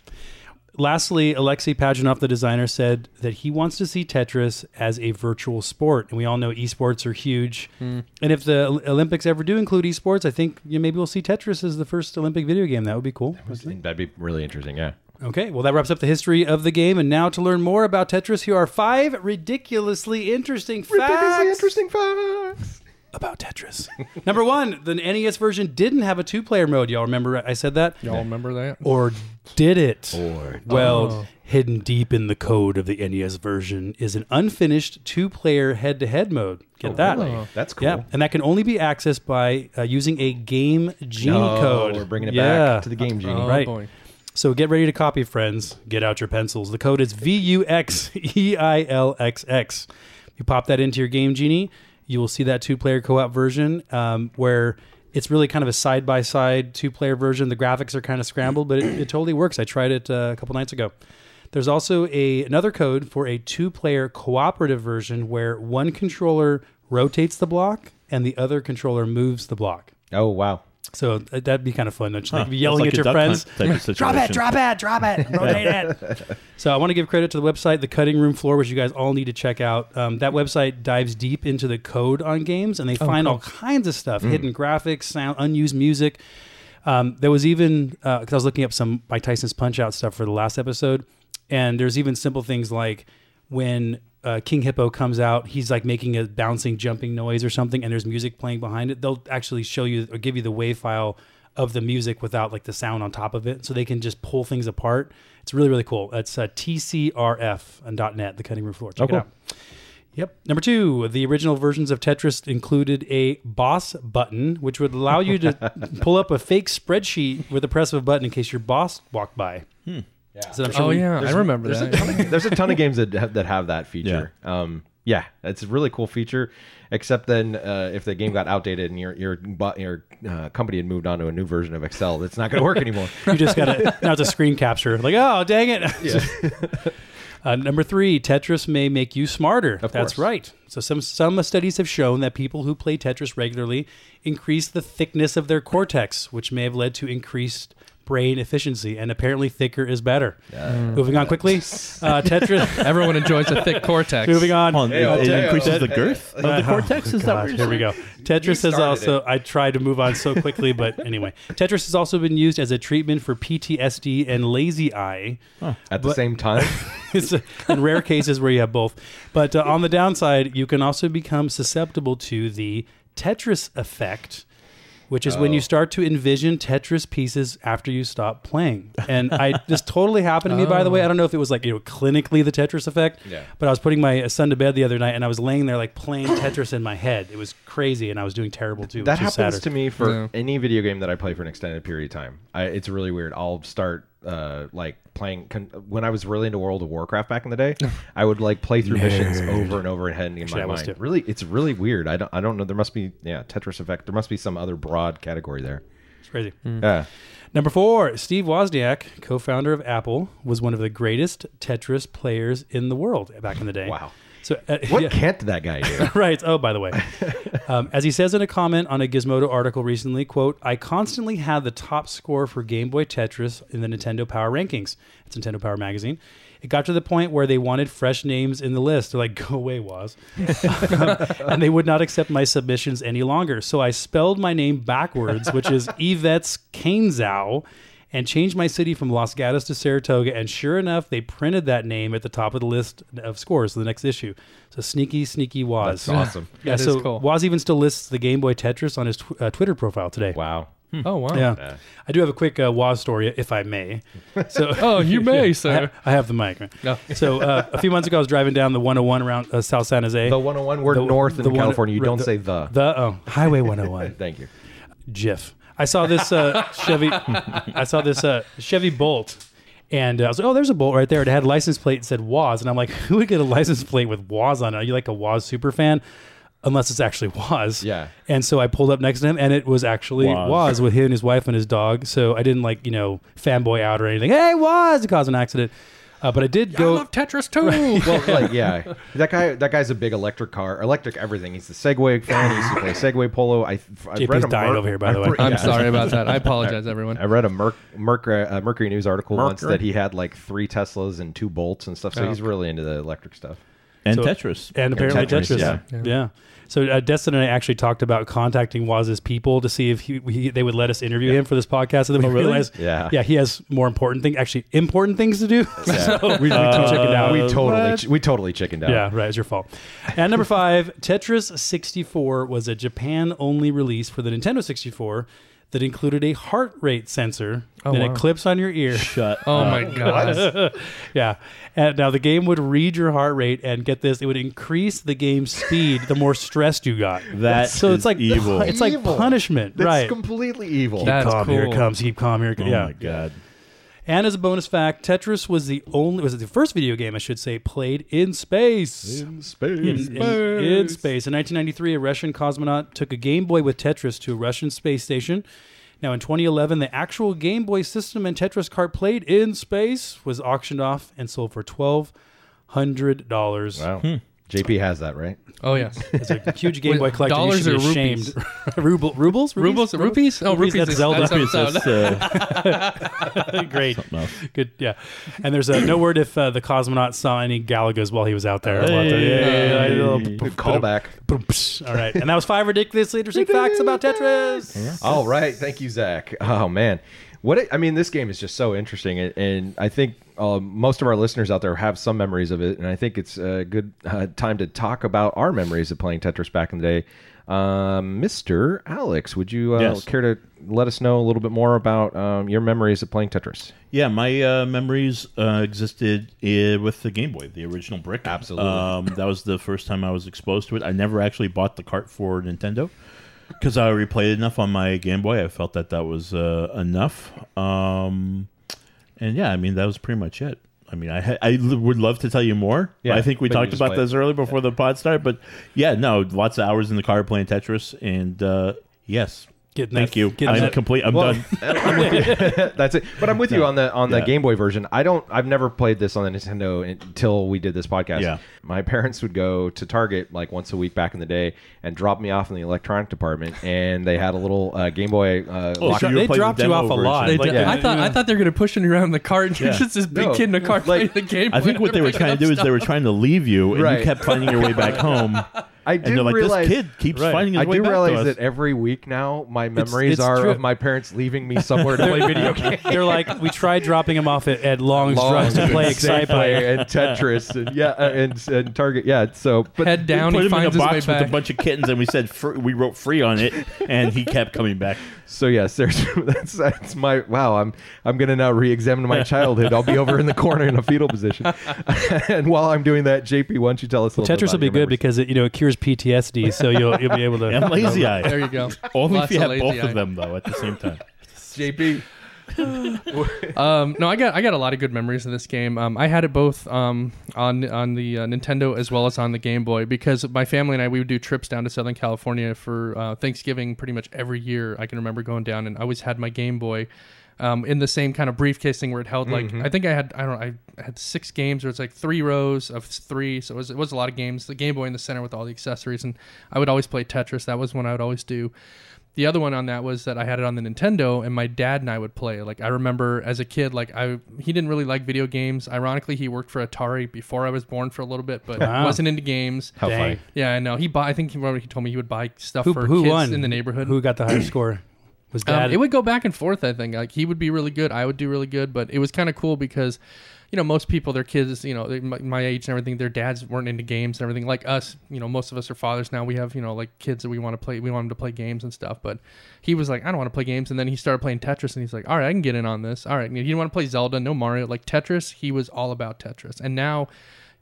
[SPEAKER 2] Lastly, Alexei Pajitnov, the designer, said that he wants to see Tetris as a virtual sport, and we all know esports are huge.
[SPEAKER 4] Hmm.
[SPEAKER 2] And if the Olympics ever do include esports, I think you know, maybe we'll see Tetris as the first Olympic video game. That would be cool.
[SPEAKER 1] That'd be really interesting. Yeah.
[SPEAKER 2] Okay, well, that wraps up the history of the game. And now to learn more about Tetris, here are five ridiculously interesting facts
[SPEAKER 1] Ridiculously interesting facts.
[SPEAKER 2] About Tetris. Number one, the NES version didn't have a two-player mode. Y'all remember I said that?
[SPEAKER 4] Y'all remember that?
[SPEAKER 2] Or did it?
[SPEAKER 1] Or
[SPEAKER 2] Well,
[SPEAKER 4] Oh.
[SPEAKER 2] hidden deep in the code of the NES version is an unfinished two-player head-to-head mode. Get that?
[SPEAKER 1] Really?
[SPEAKER 4] Oh.
[SPEAKER 1] That's cool.
[SPEAKER 2] Yeah, and that can only be accessed by uh, using a Game Genie
[SPEAKER 1] Oh,
[SPEAKER 2] code.
[SPEAKER 1] We're bringing it
[SPEAKER 2] yeah.
[SPEAKER 1] back to the game genie.
[SPEAKER 4] Oh,
[SPEAKER 2] Right.
[SPEAKER 4] boy.
[SPEAKER 2] So get ready to copy, friends. Get out your pencils. The code is V U X E I L X X. You pop that into your Game Genie, you will see that two-player co-op version um, where It's really kind of a side by side two player version. The graphics are kind of scrambled, but it, it totally works. I tried it uh, a couple nights ago. There's also a another code for a two player cooperative version where one controller rotates the block and the other controller moves the block.
[SPEAKER 1] Oh wow.
[SPEAKER 2] So uh, that'd be kind of fun. Just
[SPEAKER 3] Huh.
[SPEAKER 2] like be yelling
[SPEAKER 3] It's
[SPEAKER 2] at
[SPEAKER 3] like
[SPEAKER 2] your
[SPEAKER 3] a duck
[SPEAKER 2] friends.
[SPEAKER 3] hunt type of
[SPEAKER 2] Drop it,
[SPEAKER 3] situation.
[SPEAKER 2] drop it, drop it, rotate it. So I want to give credit to the website, the Cutting Room Floor, which you guys all need to check out. Um, that website dives deep into the code on games, and they find all kinds of stuff: hidden graphics, sound, unused music. Um, there was even because I was looking up some Mike Tyson's Punch Out stuff for the last episode, and there's even simple things like when uh, King Hippo comes out, he's like making a bouncing, jumping noise or something, and there's music playing behind it. They'll actually show you or give you the wave file of the music without like the sound on top of it, so they can just pull things apart. It's really really cool. That's uh, net, the cutting room floor. Check
[SPEAKER 1] Oh, cool.
[SPEAKER 2] it out. Yep. Number two, the original versions of Tetris included a boss button, which would allow you to pull up a fake spreadsheet with the press of a button in case your boss walked by. So I'm sure
[SPEAKER 4] Oh
[SPEAKER 2] we-
[SPEAKER 4] yeah, I remember
[SPEAKER 1] There's a,
[SPEAKER 4] that.
[SPEAKER 1] ton of, there's a ton of games that have, that have that feature. Yeah. Um, yeah, it's a really cool feature. Except then, uh, if the game got outdated and your your your uh, company had moved on to a new version of Excel, it's not going to work anymore.
[SPEAKER 2] You just got to now it's a screen capture. Like, oh, dang it. uh, number three, Tetris may make you smarter.
[SPEAKER 1] Of
[SPEAKER 2] That's
[SPEAKER 1] course.
[SPEAKER 2] right. So some some studies have shown that people who play Tetris regularly increase the thickness of their cortex, which may have led to increased brain efficiency. And apparently, thicker is better. Moving on quickly, uh, Tetris.
[SPEAKER 4] Everyone enjoys a thick cortex.
[SPEAKER 2] Moving on.
[SPEAKER 3] Hold on, it, it increases the girth of the
[SPEAKER 2] Uh,
[SPEAKER 3] cortex.
[SPEAKER 2] oh,
[SPEAKER 3] Is that what you're
[SPEAKER 2] here we go. Tetris has
[SPEAKER 1] started
[SPEAKER 2] also. I tried to move on so quickly, but anyway, Tetris has also been used as a treatment for PTSD and lazy eye.
[SPEAKER 1] At the
[SPEAKER 2] But-
[SPEAKER 1] same time,
[SPEAKER 2] it's a, in rare cases where you have both. But uh, on the downside, you can also become susceptible to the Tetris effect, which is when you
[SPEAKER 1] Oh.
[SPEAKER 2] start to envision Tetris pieces after you stop playing. And I this totally happened to me, by the way. I don't know if it was like you know clinically the Tetris effect,
[SPEAKER 1] Yeah.
[SPEAKER 2] but I was putting my son to bed the other night, and I was laying there like playing Tetris in my head. It was crazy, and I was doing terrible too.
[SPEAKER 1] that happens
[SPEAKER 2] sadder.
[SPEAKER 1] to me for
[SPEAKER 4] Yeah.
[SPEAKER 1] any video game that I play for an extended period of time. I, it's really weird. I'll start uh, like playing con- when I was really into World of Warcraft back in the day. I would like play through missions over and over again in
[SPEAKER 2] Actually,
[SPEAKER 1] my
[SPEAKER 2] I was
[SPEAKER 1] mind.
[SPEAKER 2] too.
[SPEAKER 1] Really, it's really weird. I don't. I don't know. There must be yeah Tetris effect. There must be some other broad category there.
[SPEAKER 2] It's crazy.
[SPEAKER 1] Yeah.
[SPEAKER 2] Number four, Steve Wozniak, co-founder of Apple, was one of the greatest Tetris players in the world back in the day.
[SPEAKER 1] Wow.
[SPEAKER 2] So uh,
[SPEAKER 1] What
[SPEAKER 2] yeah.
[SPEAKER 1] can't that guy do?
[SPEAKER 2] right. Oh, by the way, um, as he says in a comment on a Gizmodo article recently, "quote I constantly had the top score for Game Boy Tetris in the Nintendo Power rankings. It's Nintendo Power magazine. It got to the point where they wanted fresh names in the list. They're like, "Go away, Woz," um, and they would not accept my submissions any longer. So I spelled my name backwards, which is Evets Kainzow. And changed my city from Los Gatos to Saratoga, and sure enough, they printed that name at the top of the list of scores for the next issue. So sneaky, sneaky Woz.
[SPEAKER 1] That's awesome.
[SPEAKER 2] Yeah,
[SPEAKER 4] That is
[SPEAKER 2] so
[SPEAKER 4] cool.
[SPEAKER 2] Woz even still lists the Game Boy Tetris on his tw- uh, Twitter profile today.
[SPEAKER 1] Wow.
[SPEAKER 4] Oh wow.
[SPEAKER 2] Yeah.
[SPEAKER 1] Yeah.
[SPEAKER 2] I do have a quick uh, Woz story, if I may. So,
[SPEAKER 4] Oh, you may,
[SPEAKER 2] I,
[SPEAKER 4] sir.
[SPEAKER 2] ha- I have the mic.
[SPEAKER 4] No.
[SPEAKER 2] So, uh, a few months ago, I was driving down the 101 around uh, South San Jose.
[SPEAKER 1] The 101 word
[SPEAKER 2] The-
[SPEAKER 1] north in
[SPEAKER 2] the one-
[SPEAKER 1] California. You
[SPEAKER 2] right,
[SPEAKER 1] don't
[SPEAKER 2] the-
[SPEAKER 1] say the.
[SPEAKER 2] the oh, Highway 101.
[SPEAKER 1] Thank you.
[SPEAKER 2] GIF. I saw this uh, Chevy. I saw this uh, Chevy Bolt, and uh, I was like, "Oh, there's a Bolt right there." It had a license plate that said Waz, and I'm like, "Who would get a license plate with Waz on it? Are you like a Waz super fan?" Unless it's actually Waz.
[SPEAKER 1] Yeah.
[SPEAKER 2] And so I pulled up next to him, and it was actually
[SPEAKER 3] Waz,
[SPEAKER 2] Woz with him and his wife and his dog. So I didn't like you know fanboy out or anything. Hey! To cause an accident. Uh, but I did
[SPEAKER 4] I
[SPEAKER 2] go.
[SPEAKER 4] love Tetris too.
[SPEAKER 1] well, like yeah, that guy. That guy's a big electric car, electric everything. He's the Segway fan. He used to play Segway Polo. I, I
[SPEAKER 2] JP's
[SPEAKER 1] read a
[SPEAKER 2] dying
[SPEAKER 1] Mer-
[SPEAKER 2] over here, by the way.
[SPEAKER 4] I'm
[SPEAKER 1] Yeah.
[SPEAKER 4] sorry about that. I apologize, everyone.
[SPEAKER 1] I read a Merc, Merc, uh, Mercury News article once that he had like three Teslas and two Bolts and stuff. So
[SPEAKER 4] Oh,
[SPEAKER 1] he's
[SPEAKER 4] okay.
[SPEAKER 1] really into the electric stuff.
[SPEAKER 3] And
[SPEAKER 2] So-
[SPEAKER 3] Tetris.
[SPEAKER 2] and apparently
[SPEAKER 1] Tetris,
[SPEAKER 2] Tetris.
[SPEAKER 1] yeah.
[SPEAKER 2] Yeah.
[SPEAKER 4] Yeah.
[SPEAKER 2] So uh, Dustin and I actually talked about contacting Waz's people to see if he, he, they would let us interview him for this podcast. And then we
[SPEAKER 3] Oh, really?
[SPEAKER 2] realized,
[SPEAKER 1] Yeah.
[SPEAKER 2] yeah, he has more important things, actually important things to do. so we, we
[SPEAKER 3] Uh,
[SPEAKER 2] chickened out.
[SPEAKER 1] we totally,
[SPEAKER 3] what?
[SPEAKER 1] ch- we totally chickened out.
[SPEAKER 2] yeah, right. It's your fault. And number five, Tetris 64 was a Japan-only release for the Nintendo 64 that included a heart rate sensor
[SPEAKER 4] Oh,
[SPEAKER 2] and
[SPEAKER 4] wow.
[SPEAKER 2] it clips on your ear.
[SPEAKER 3] Shut uh,
[SPEAKER 4] Oh
[SPEAKER 3] up.
[SPEAKER 4] my god.
[SPEAKER 2] Yeah. And now the game would read your heart rate and get this, it would increase the game's speed the more stressed you got.
[SPEAKER 3] That
[SPEAKER 2] so
[SPEAKER 3] is
[SPEAKER 2] it's like
[SPEAKER 3] evil.
[SPEAKER 2] It's like
[SPEAKER 1] Evil.
[SPEAKER 2] punishment,
[SPEAKER 1] That's
[SPEAKER 2] right?
[SPEAKER 1] completely evil.
[SPEAKER 4] That- That's
[SPEAKER 2] calm, here it
[SPEAKER 4] cool.
[SPEAKER 2] comes. Keep calm, here it
[SPEAKER 3] oh.
[SPEAKER 2] Yeah.
[SPEAKER 3] my god.
[SPEAKER 2] And as a bonus fact, Tetris was the only was the first video game I should say played in space.
[SPEAKER 1] In space.
[SPEAKER 2] In, in- in space. In 1993, a Russian cosmonaut took a Game Boy with Tetris to a Russian space station. Now, in 2011, the actual Game Boy system and Tetris cart played in space was auctioned off and sold for twelve hundred dollars.
[SPEAKER 1] Wow. Hmm. JP has that, right?
[SPEAKER 4] Oh yes.
[SPEAKER 2] It's a huge Game Boy collector. You
[SPEAKER 4] dollars
[SPEAKER 2] should be
[SPEAKER 4] or
[SPEAKER 2] ashamed. Ruble, rubles,
[SPEAKER 4] Rubles, rupees? Oh, rupees.
[SPEAKER 2] That's
[SPEAKER 4] is-
[SPEAKER 2] Zelda.
[SPEAKER 4] that's
[SPEAKER 3] Rupees, that's, uh,
[SPEAKER 2] Great. Good, yeah. And there's uh, no word if uh, the cosmonaut saw any Galagos while he was out there.
[SPEAKER 3] Hey.
[SPEAKER 1] Good callback.
[SPEAKER 2] Boom. All right, and that was five ridiculously interesting facts about Tetris.
[SPEAKER 1] All right, thank you, Zach. Oh man, what it, I mean, this game is just so interesting, and, and I think uh, most of our listeners out there have some memories of it, and I think it's a good uh, time to talk about our memories of playing Tetris back in the day. Um, Mr. Alex, would you uh,
[SPEAKER 3] Yes.
[SPEAKER 1] care to let us know a little bit more about um, your memories of playing Tetris?
[SPEAKER 3] Yeah, my uh, memories uh, existed uh, with the Game Boy, the original brick.
[SPEAKER 1] Absolutely.
[SPEAKER 3] Um, that was the first time I was exposed to it. I never actually bought the cart for Nintendo because I already played enough on my Game Boy. I felt that that was uh, enough. Um, and yeah, I mean, that was pretty much it. I mean, I ha- I l- would love to tell you more.
[SPEAKER 1] Yeah,
[SPEAKER 3] I think we talked about this earlier before the pod started, but yeah, no, lots of hours in the car playing Tetris, and uh, yes,
[SPEAKER 2] Getting
[SPEAKER 3] thank
[SPEAKER 2] that-
[SPEAKER 3] you.
[SPEAKER 2] getting
[SPEAKER 3] I'm
[SPEAKER 2] that-
[SPEAKER 3] complete. I'm
[SPEAKER 1] Well,
[SPEAKER 3] done.
[SPEAKER 1] I'm with you. That's it. But I'm with you on the on the
[SPEAKER 3] Yeah.
[SPEAKER 1] Game Boy version. I don't. I've never played this on the Nintendo until we did this podcast.
[SPEAKER 3] Yeah.
[SPEAKER 1] My parents would go to Target like once a week back in the day and drop me off in the electronic department, and they had a little uh, Game Boy. Uh,
[SPEAKER 3] Oh,
[SPEAKER 1] lock-
[SPEAKER 3] so
[SPEAKER 2] They dropped
[SPEAKER 3] the
[SPEAKER 2] you
[SPEAKER 3] demo
[SPEAKER 2] off a lot.
[SPEAKER 4] They
[SPEAKER 3] Like,
[SPEAKER 4] did-
[SPEAKER 1] yeah.
[SPEAKER 4] I thought I thought they were gonna push you around in the cart. and you're
[SPEAKER 3] Yeah.
[SPEAKER 4] just this big
[SPEAKER 1] No.
[SPEAKER 4] kid in the car playing the game. Boy.
[SPEAKER 3] I think what they were trying to do is they were trying to leave you, and you kept finding your way back home.
[SPEAKER 1] I
[SPEAKER 3] And
[SPEAKER 1] do
[SPEAKER 3] they're like,
[SPEAKER 1] realize.
[SPEAKER 3] this kid keeps
[SPEAKER 2] Right.
[SPEAKER 3] finding his
[SPEAKER 1] I
[SPEAKER 3] way
[SPEAKER 1] do
[SPEAKER 3] back
[SPEAKER 1] realize
[SPEAKER 3] to us.
[SPEAKER 1] that every week now, my memories
[SPEAKER 2] it's
[SPEAKER 1] are
[SPEAKER 2] true.
[SPEAKER 1] of my parents leaving me somewhere to play video games.
[SPEAKER 2] They're like, we tried dropping him off at, at Long's
[SPEAKER 1] Long
[SPEAKER 2] Drugs to play
[SPEAKER 1] and
[SPEAKER 2] Excite
[SPEAKER 1] Safeway and Tetris and yeah uh, and, and Target yeah so but
[SPEAKER 4] Head down,
[SPEAKER 3] we
[SPEAKER 4] he
[SPEAKER 3] put him in a box with
[SPEAKER 4] back.
[SPEAKER 3] a bunch of kittens, and we said fr- we wrote free on it, and he kept coming back.
[SPEAKER 1] So yes, there's that's that's my wow. I'm I'm gonna now re-examine my childhood. I'll be over in the corner in a fetal position, and while I'm doing that, JP, why don't you tell us? A little bit
[SPEAKER 2] Tetris will be
[SPEAKER 1] your
[SPEAKER 2] good
[SPEAKER 1] memories?
[SPEAKER 2] because it you know it cures PTSD, so you'll you'll be able to.
[SPEAKER 3] And lazy eye.
[SPEAKER 4] There you go.
[SPEAKER 3] Only
[SPEAKER 4] Lots
[SPEAKER 3] if you
[SPEAKER 4] of
[SPEAKER 3] have both
[SPEAKER 4] eye.
[SPEAKER 3] of them though at the same time.
[SPEAKER 1] JP.
[SPEAKER 4] Um, no, I got I got a lot of good memories of this game. Um, I had it both um, on on the uh, Nintendo as well as on the Game Boy because my family and I we would do trips down to Southern California for uh, Thanksgiving pretty much every year. I can remember going down and I always had my Game Boy. Um, in the same kind of briefcase thing where it held like I think I had I don't know I had six games or it's like three rows of three so it was it was a lot of games the Game Boy in the center with all the accessories and I would always play Tetris that was one I would always do the other one on that was that I had it on the Nintendo and my dad and I would play. Like I remember as a kid, like I he didn't really like video games. Ironically, he worked for Atari before I was born for a little bit, but
[SPEAKER 2] Wow.
[SPEAKER 4] wasn't into games.
[SPEAKER 1] How
[SPEAKER 2] Dang.
[SPEAKER 1] funny.
[SPEAKER 4] Yeah, I know. He bought. I think he, remember he told me he would buy stuff
[SPEAKER 2] Who,
[SPEAKER 4] for
[SPEAKER 2] who
[SPEAKER 4] kids
[SPEAKER 2] won
[SPEAKER 4] in the neighborhood.
[SPEAKER 2] Who got the higher score? Was
[SPEAKER 4] Um, it would go back and forth. I think like he would be really good. I would do really good, but it was kind of cool because, you know, most people, their kids, you know, they, my, my age and everything, their dads weren't into games and everything. Like us, you know, most of us are fathers now. We have you know like kids that we want to play. We want them to play games and stuff. But he was like, I don't want to play games. And then he started playing Tetris, and he's like, All right, I can get in on this. All right, he didn't want to play Zelda, no Mario, like Tetris. He was all about Tetris, and now.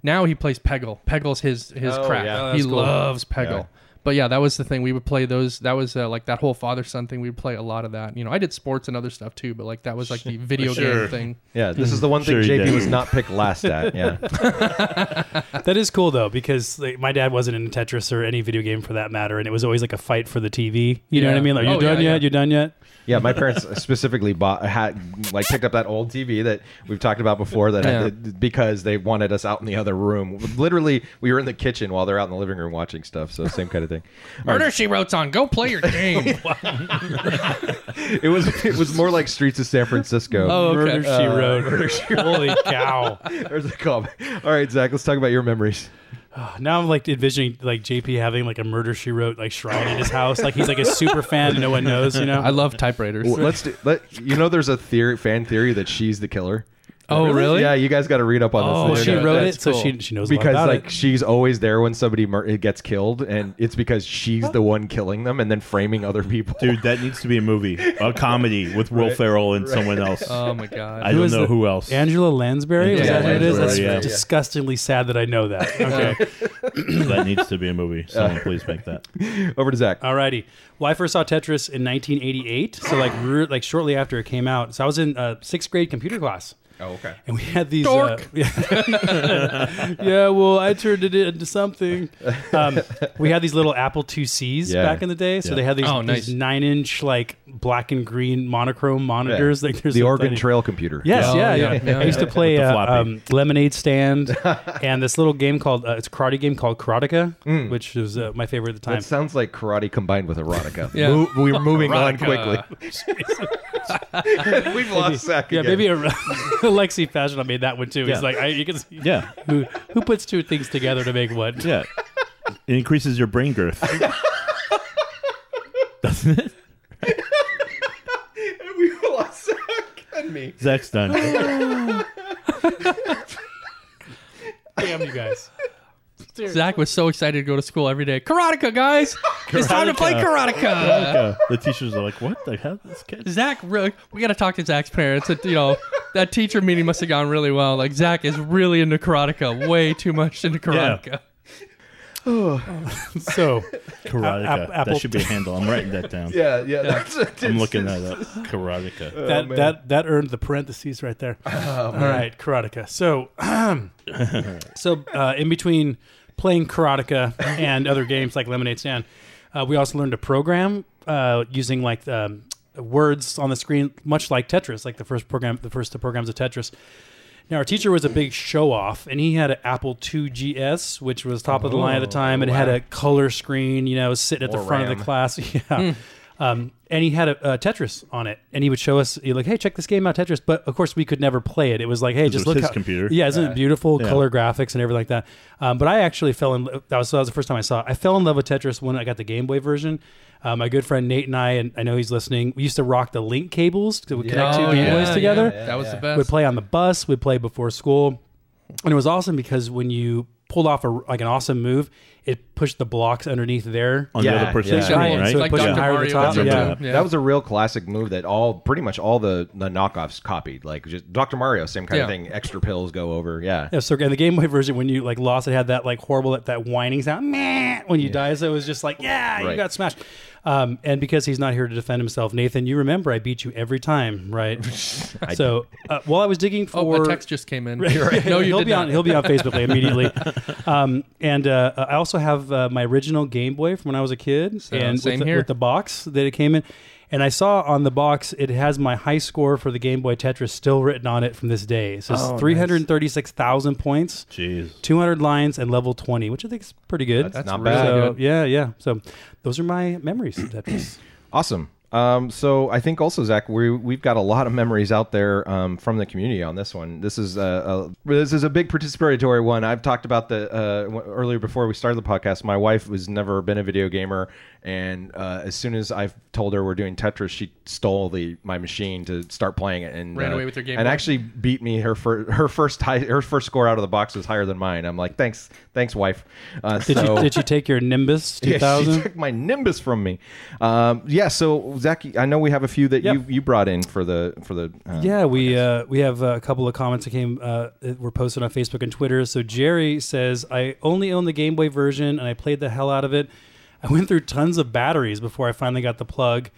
[SPEAKER 4] Now he plays Peggle. Peggle's his his
[SPEAKER 1] Oh,
[SPEAKER 4] crap.
[SPEAKER 1] yeah.
[SPEAKER 2] Oh,
[SPEAKER 4] he
[SPEAKER 2] cool.
[SPEAKER 4] loves Peggle.
[SPEAKER 1] Yeah.
[SPEAKER 4] But yeah, that was the thing. We would play those. That was uh, like that whole father son thing. We would play a lot of that. You know, I did sports and other stuff too, but like that was like the video
[SPEAKER 3] Sure.
[SPEAKER 4] game thing.
[SPEAKER 1] Yeah, this is the one thing
[SPEAKER 3] Sure he
[SPEAKER 1] JP
[SPEAKER 3] did.
[SPEAKER 1] was not picked last at. Yeah,
[SPEAKER 2] that is cool though because like, my dad wasn't in Tetris or any video game for that matter, and it was always like a fight for the TV. You know what I mean? Like,
[SPEAKER 4] Oh,
[SPEAKER 2] you done
[SPEAKER 4] yeah,
[SPEAKER 2] yet?
[SPEAKER 4] yeah.
[SPEAKER 2] You done yet?
[SPEAKER 1] Yeah. My parents specifically bought had like picked up that old TV that we've talked about before that
[SPEAKER 4] Yeah.
[SPEAKER 1] had, because they wanted us out in the other room. Literally, we were in the kitchen while they're out in the living room watching stuff. So same kind of thing. All right.
[SPEAKER 4] Murder She Wrote's on. Go play your game.
[SPEAKER 1] It was it was more like Streets of San Francisco.
[SPEAKER 4] Oh, okay.
[SPEAKER 2] Murder She
[SPEAKER 1] Uh,
[SPEAKER 2] Wrote.
[SPEAKER 1] Murder, She
[SPEAKER 2] Holy cow!
[SPEAKER 1] There's a call. All right, Zach. Let's talk about your memories.
[SPEAKER 2] Now I'm like envisioning like JP having like a Murder She Wrote like shrine in his house. Like he's like a super fan and no one knows. You know?
[SPEAKER 4] I love typewriters.
[SPEAKER 1] Well, let's do, let you know. There's a theory, fan theory that she's the killer.
[SPEAKER 4] Oh, really?
[SPEAKER 1] Yeah, you guys got to read up on this.
[SPEAKER 4] Oh,
[SPEAKER 2] Well, she
[SPEAKER 1] gonna-
[SPEAKER 2] wrote
[SPEAKER 4] that's
[SPEAKER 2] it, so
[SPEAKER 4] cool.
[SPEAKER 2] she she knows a lot
[SPEAKER 1] because
[SPEAKER 2] about
[SPEAKER 1] like
[SPEAKER 2] it.
[SPEAKER 1] she's always there when somebody mur- gets killed, and it's because she's the one killing them and then framing other people.
[SPEAKER 3] Dude, that needs to be a movie, a comedy with Will Ferrell and someone else.
[SPEAKER 4] Oh my god.
[SPEAKER 3] I
[SPEAKER 2] Who
[SPEAKER 3] don't
[SPEAKER 2] is
[SPEAKER 3] know
[SPEAKER 2] the-
[SPEAKER 3] who else.
[SPEAKER 2] Angela Lansbury, is
[SPEAKER 3] Yeah,
[SPEAKER 2] that who it is? That's
[SPEAKER 3] Lansbury, yeah.
[SPEAKER 2] disgustingly sad that I know that. Okay.
[SPEAKER 3] that needs to be a movie. Someone please make that.
[SPEAKER 1] Over to Zach.
[SPEAKER 2] Alrighty. Well, I first saw Tetris in 1988, so like re- like shortly after it came out. So I was in uh, sixth grade computer class.
[SPEAKER 1] Oh, okay.
[SPEAKER 2] And we had these.
[SPEAKER 4] Dork.
[SPEAKER 2] Uh, yeah. yeah, well, I turned it into something. Um, we had these little Apple IICs
[SPEAKER 1] Yeah.
[SPEAKER 2] back in the day. So
[SPEAKER 3] Yeah.
[SPEAKER 2] they had these,
[SPEAKER 4] Oh, nice.
[SPEAKER 2] these nine inch, like black and green monochrome monitors. Like there's
[SPEAKER 1] the Oregon
[SPEAKER 2] tiny-
[SPEAKER 1] Trail computer.
[SPEAKER 2] Yes,
[SPEAKER 4] Oh,
[SPEAKER 2] yeah,
[SPEAKER 4] yeah,
[SPEAKER 2] yeah.
[SPEAKER 4] yeah,
[SPEAKER 2] I used to play uh, um, Lemonade Stand and this little game called uh, it's a karate game called Karateka, which was uh, my favorite at the time.
[SPEAKER 1] That sounds like karate combined with erotica.
[SPEAKER 4] Yeah.
[SPEAKER 1] Mo- we're moving on quickly. We've lost Zach.
[SPEAKER 2] yeah,
[SPEAKER 1] again.
[SPEAKER 2] maybe a, Alexi Pagano made that one too.
[SPEAKER 3] Yeah.
[SPEAKER 2] He's like, I, you can see,
[SPEAKER 3] Yeah,
[SPEAKER 2] who, who puts two things together to make one?
[SPEAKER 3] yeah. It increases your brain girth. Doesn't it?
[SPEAKER 1] we lost Zach and me.
[SPEAKER 3] Zach's done.
[SPEAKER 2] Damn you guys.
[SPEAKER 4] Zach was so excited to go to school every day. Karateka, guys! It's time to play Karateka.
[SPEAKER 3] Uh, the teachers are like, "What the hell, this kid?"
[SPEAKER 4] Zach, really, we got to talk to Zach's parents. It, you know, that teacher meeting must have gone really well. Like Zach is really into Karateka, way too much into Karateka.
[SPEAKER 2] So
[SPEAKER 3] Karateka.
[SPEAKER 2] Ap- Apple-
[SPEAKER 3] that should be a handle. I'm writing that down.
[SPEAKER 1] Yeah, yeah. That's,
[SPEAKER 3] I'm looking that up. Karateka.
[SPEAKER 2] that
[SPEAKER 1] man.
[SPEAKER 2] that that earned the parentheses right there. All right, karateka. So, so uh, in between playing karateka and other games like Lemonade Stand, uh, we also learned to program uh, using like um, words on the screen, much like Tetris, like the first program, the first programs of Tetris. Now, our teacher was a big show off, and he had an Apple II GS, which was top of the line at the time, and it had a color screen, you know, sitting at the front of the class. Yeah. Um, and he had a, a Tetris on it, and he would show us, he'd like, "Hey, check this game out, Tetris." But of course, we could never play it. It was like, "Hey, just
[SPEAKER 3] was
[SPEAKER 2] look
[SPEAKER 3] his
[SPEAKER 2] how,
[SPEAKER 3] computer.
[SPEAKER 2] Yeah, isn't it beautiful?
[SPEAKER 3] Yeah.
[SPEAKER 2] Color graphics and everything like that. Um, but I actually fell in. That was that was the first time I saw. It. I fell in love with Tetris when I got the Game Boy version. Uh, my good friend Nate and I, and I know he's listening. We used to rock the link cables to connect two
[SPEAKER 4] Oh,
[SPEAKER 2] Game
[SPEAKER 4] yeah,
[SPEAKER 2] Boys together.
[SPEAKER 4] yeah, That was the best.
[SPEAKER 2] We'd play on the bus. We'd play before school, and it was awesome because when you pulled off a like an awesome move, it pushed the blocks underneath there.
[SPEAKER 3] On
[SPEAKER 1] Yeah,
[SPEAKER 3] the other person's
[SPEAKER 1] yeah.
[SPEAKER 3] screen,
[SPEAKER 2] Giant,
[SPEAKER 3] right?
[SPEAKER 2] so it
[SPEAKER 4] Like
[SPEAKER 2] pushed
[SPEAKER 4] Dr.
[SPEAKER 2] higher to the top. Yeah.
[SPEAKER 4] Yeah.
[SPEAKER 1] That was a real classic move that all pretty much all the, the knockoffs copied. Like just Dr. Mario, same kind of thing. Extra pills go over. Yeah.
[SPEAKER 2] Yeah, so and the Game Boy version, when you like lost it, had that like horrible that, that whining sound, meh, when you die. So it was just like, yeah, you got smashed. Um, and because he's not here to defend himself, Nathan, you remember I beat you every time, right? so uh, while I was digging for
[SPEAKER 4] oh, a text just came in.
[SPEAKER 2] Right.
[SPEAKER 4] No, you
[SPEAKER 2] he'll be
[SPEAKER 4] not.
[SPEAKER 2] on. He'll be on Facebook immediately. Um, and uh, I also have uh, my original Game Boy from when I was a kid, and
[SPEAKER 4] same
[SPEAKER 2] with, the, with the box that it came in. And I saw on the box it has my high score for the Game Boy Tetris still written on it from this day. So it's
[SPEAKER 1] Oh, nice.
[SPEAKER 2] three hundred thirty-six thousand points,
[SPEAKER 3] Jeez.
[SPEAKER 2] two hundred lines, and level twenty, which I think is pretty good.
[SPEAKER 1] That's not
[SPEAKER 4] really
[SPEAKER 1] bad.
[SPEAKER 2] so
[SPEAKER 4] good.
[SPEAKER 2] yeah, yeah. So those are my memories of Tetris.
[SPEAKER 1] Awesome. Um, so I think also Zach, we we've got a lot of memories out there um, from the community on this one. This is a, a this is a big participatory one. I've talked about the uh, w- earlier before we started the podcast. My wife was never been a video gamer, and uh, as soon as I told her we're doing Tetris, she stole the my machine to start playing it and
[SPEAKER 4] Ran
[SPEAKER 1] uh,
[SPEAKER 4] away with her Game
[SPEAKER 1] and
[SPEAKER 4] Boy?
[SPEAKER 1] actually beat me. Her fir- her first high, her first score out of the box was higher than mine. I'm like, thanks, thanks, wife. Uh,
[SPEAKER 2] Did
[SPEAKER 1] so,
[SPEAKER 2] you did you take your Nimbus two
[SPEAKER 1] yeah, she took my Nimbus from me. Um, yeah, so Zach, I know we have a few that
[SPEAKER 2] Yep.
[SPEAKER 1] you you brought in for the for the. Uh,
[SPEAKER 2] Yeah, we uh, we have a couple of comments that came uh, that were posted on Facebook and Twitter. So Jerry says, "I only own the Game Boy version, and I played the hell out of it. I went through tons of batteries before I finally got the plug.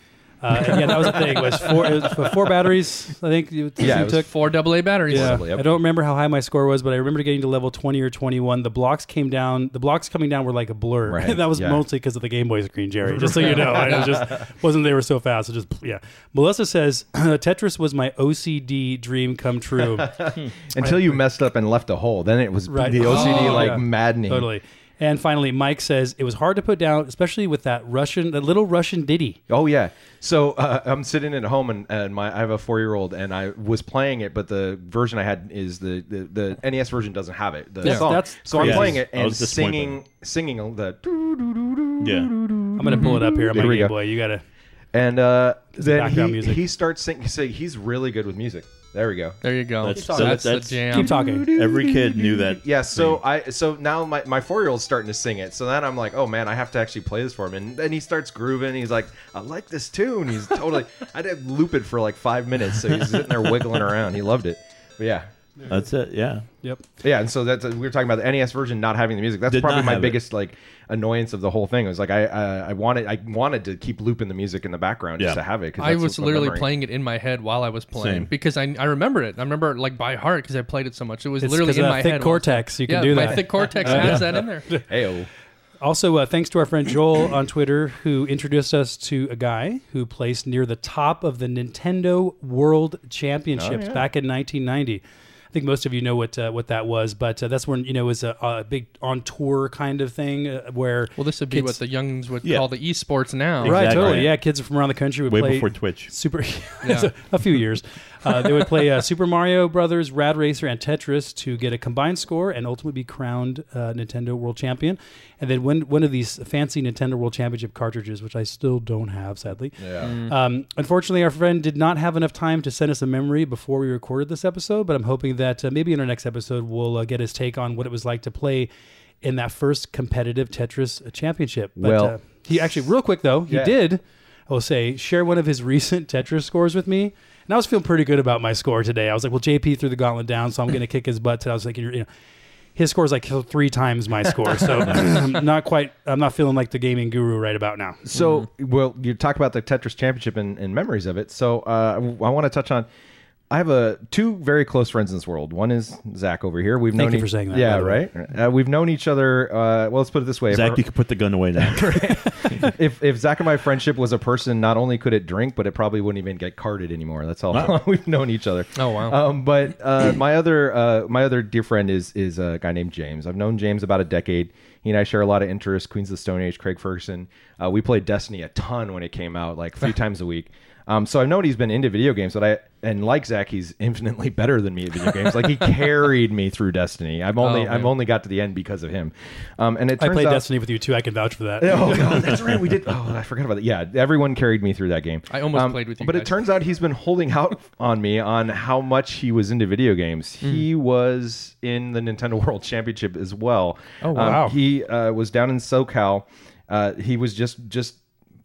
[SPEAKER 2] Uh, and yeah, that was the thing. It was four, it was four batteries. I think. You,
[SPEAKER 1] Yeah, it was
[SPEAKER 2] took.
[SPEAKER 4] Four AA batteries.
[SPEAKER 2] Yeah,
[SPEAKER 1] Possibly, yep.
[SPEAKER 2] I don't remember how high my score was, but I remember getting to level twenty or twenty-one. The blocks came down. The blocks coming down were like a blur.
[SPEAKER 1] Right,
[SPEAKER 2] that was
[SPEAKER 1] yeah.
[SPEAKER 2] mostly because of the Game Boy screen, Jerry. Just so you know, it was just wasn't they were so fast. It just yeah. Melissa says Tetris was my OCD dream come true.
[SPEAKER 1] until you messed up and left a hole, then it was
[SPEAKER 2] Right.
[SPEAKER 1] the OCD
[SPEAKER 2] Oh,
[SPEAKER 1] like
[SPEAKER 2] yeah.
[SPEAKER 1] maddening.
[SPEAKER 2] totally. And finally, Mike says it was hard to put down, especially with that Russian, that little Russian ditty.
[SPEAKER 1] Oh yeah. So uh, I'm sitting at home and, and my I have a four year old and I was playing it, but the version I had is the the, the NES version doesn't have it. The
[SPEAKER 2] That's-
[SPEAKER 1] song.
[SPEAKER 2] that's
[SPEAKER 1] so I'm
[SPEAKER 3] crazy.
[SPEAKER 1] playing it and singing singing the.
[SPEAKER 3] Yeah.
[SPEAKER 2] I'm gonna pull it up here I'm
[SPEAKER 1] Here we
[SPEAKER 2] Game
[SPEAKER 1] go.
[SPEAKER 2] Boy. You gotta.
[SPEAKER 1] And uh, then
[SPEAKER 2] background
[SPEAKER 1] he,
[SPEAKER 2] music.
[SPEAKER 1] he starts singing. So he's really good with music. There we go.
[SPEAKER 4] There you go.
[SPEAKER 3] That's-
[SPEAKER 4] so
[SPEAKER 3] so
[SPEAKER 4] that's,
[SPEAKER 3] that's-
[SPEAKER 4] the jam.
[SPEAKER 2] Keep talking.
[SPEAKER 3] Every kid knew that.
[SPEAKER 1] Yeah, so I so now my, my four year old's starting to sing it. So then I'm like, oh man, I have to actually play this for him. And then he starts grooving. He's like, I like this tune. He's totally. I did loop it for like five minutes. So he's sitting there wiggling around. He loved it. But yeah,
[SPEAKER 3] That's it. Yeah.
[SPEAKER 2] Yep.
[SPEAKER 1] yeah. And so that's we were talking about the NES version not having the music. That's
[SPEAKER 3] Did
[SPEAKER 1] probably
[SPEAKER 3] not
[SPEAKER 1] my
[SPEAKER 3] have it.
[SPEAKER 1] biggest like annoyance of the whole thing. It was like I uh, I wanted I wanted to keep looping the music in the background just
[SPEAKER 3] Yeah.
[SPEAKER 1] to have it. 'cause
[SPEAKER 4] I
[SPEAKER 1] that's
[SPEAKER 4] was
[SPEAKER 1] what my
[SPEAKER 4] literally
[SPEAKER 1] memory-
[SPEAKER 4] playing it in my head while I was playing
[SPEAKER 3] Same.
[SPEAKER 4] because I, I remember it. I remember it like by heart because I played it so much. It was
[SPEAKER 2] It's
[SPEAKER 4] literally
[SPEAKER 2] 'cause
[SPEAKER 4] in
[SPEAKER 2] of
[SPEAKER 4] my
[SPEAKER 2] thick
[SPEAKER 4] head.
[SPEAKER 2] cortex. You can
[SPEAKER 4] yeah,
[SPEAKER 2] do
[SPEAKER 4] my
[SPEAKER 2] that.
[SPEAKER 4] thick cortex has that in there.
[SPEAKER 1] Heyo.
[SPEAKER 2] Also, uh, thanks to our friend Joel on Twitter, who introduced us to a guy who placed near the top of the Nintendo World Championships
[SPEAKER 1] Oh, yeah.
[SPEAKER 2] back in 1990. I think most of you know what uh, what that was, but uh, that's when you know it was a, a big on tour kind of thing uh, where
[SPEAKER 4] Well, this would be
[SPEAKER 2] Kids-
[SPEAKER 4] what the youngs would
[SPEAKER 3] Yeah.
[SPEAKER 4] call the esports now.
[SPEAKER 2] right, totally, yeah, kids from around the country would
[SPEAKER 3] Way
[SPEAKER 2] play
[SPEAKER 3] before Twitch.
[SPEAKER 2] Super,
[SPEAKER 4] Yeah.
[SPEAKER 2] a few years. Uh, they would play uh, Super Mario Brothers, Rad Racer, and Tetris to get a combined score and ultimately be crowned uh, Nintendo World Champion. And then win one of these fancy Nintendo World Championship cartridges, which I still don't have, sadly.
[SPEAKER 1] Yeah.
[SPEAKER 2] Um, unfortunately, our friend did not have enough time to send us a memory before we recorded this episode, but I'm hoping that uh, maybe in our next episode we'll uh, get his take on what it was like to play in that first competitive Tetris championship. But,
[SPEAKER 1] Well-
[SPEAKER 2] uh, he actually, real quick though, he
[SPEAKER 1] Yeah.
[SPEAKER 2] did, I will say, share one of his recent Tetris scores with me. And I was feeling pretty good about my score today. I was like, well, JP threw the gauntlet down, so I'm going to kick his butt. today. I was like, you know, his score is like three times my score. So I'm not quite, I'm not feeling like the gaming guru right about now.
[SPEAKER 1] So, well, you talk about the Tetris Championship and, and memories of it. So, uh, I want to touch on. I have a two very close friends in this world. One is Zach over here. We've
[SPEAKER 2] Thank
[SPEAKER 1] known
[SPEAKER 2] you
[SPEAKER 1] each-
[SPEAKER 2] for saying that,
[SPEAKER 1] Yeah,
[SPEAKER 2] by the way.
[SPEAKER 1] right. Uh, we've known each other. Uh, well, let's put it this way:
[SPEAKER 3] Zach,
[SPEAKER 1] if,
[SPEAKER 3] you can put the gun away now.
[SPEAKER 1] if if Zach and my friendship was a person, not only could it drink, but it probably wouldn't even get carded anymore. That's how long we've known each other.
[SPEAKER 4] Oh, wow.
[SPEAKER 1] Um, but uh, my other uh, my other dear friend is is a guy named James. I've known James about a decade. He and I share a lot of interests. Queens of the Stone Age, Craig Ferguson. Uh, we played Destiny a ton when it came out, like three times a week. Um, so I've known he's been into video games, but I and like Zach, he's infinitely better than me at video games. Like he carried me through Destiny. I've only
[SPEAKER 4] Oh.
[SPEAKER 1] I've only got to the end because of him. Um, and it
[SPEAKER 2] I played
[SPEAKER 1] out,
[SPEAKER 2] Destiny with you too. I can vouch for that.
[SPEAKER 1] Oh, God, that's right. We did. Oh, I forgot about that. Yeah, everyone carried me through that game.
[SPEAKER 4] I almost played with you
[SPEAKER 1] But it turns out he's been holding out on me on how much he was into video games.
[SPEAKER 4] Hmm.
[SPEAKER 1] He was in the Nintendo World Championship as well.
[SPEAKER 4] Oh,
[SPEAKER 1] Um,
[SPEAKER 2] wow.
[SPEAKER 1] he uh, was down in SoCal. Uh, he was just just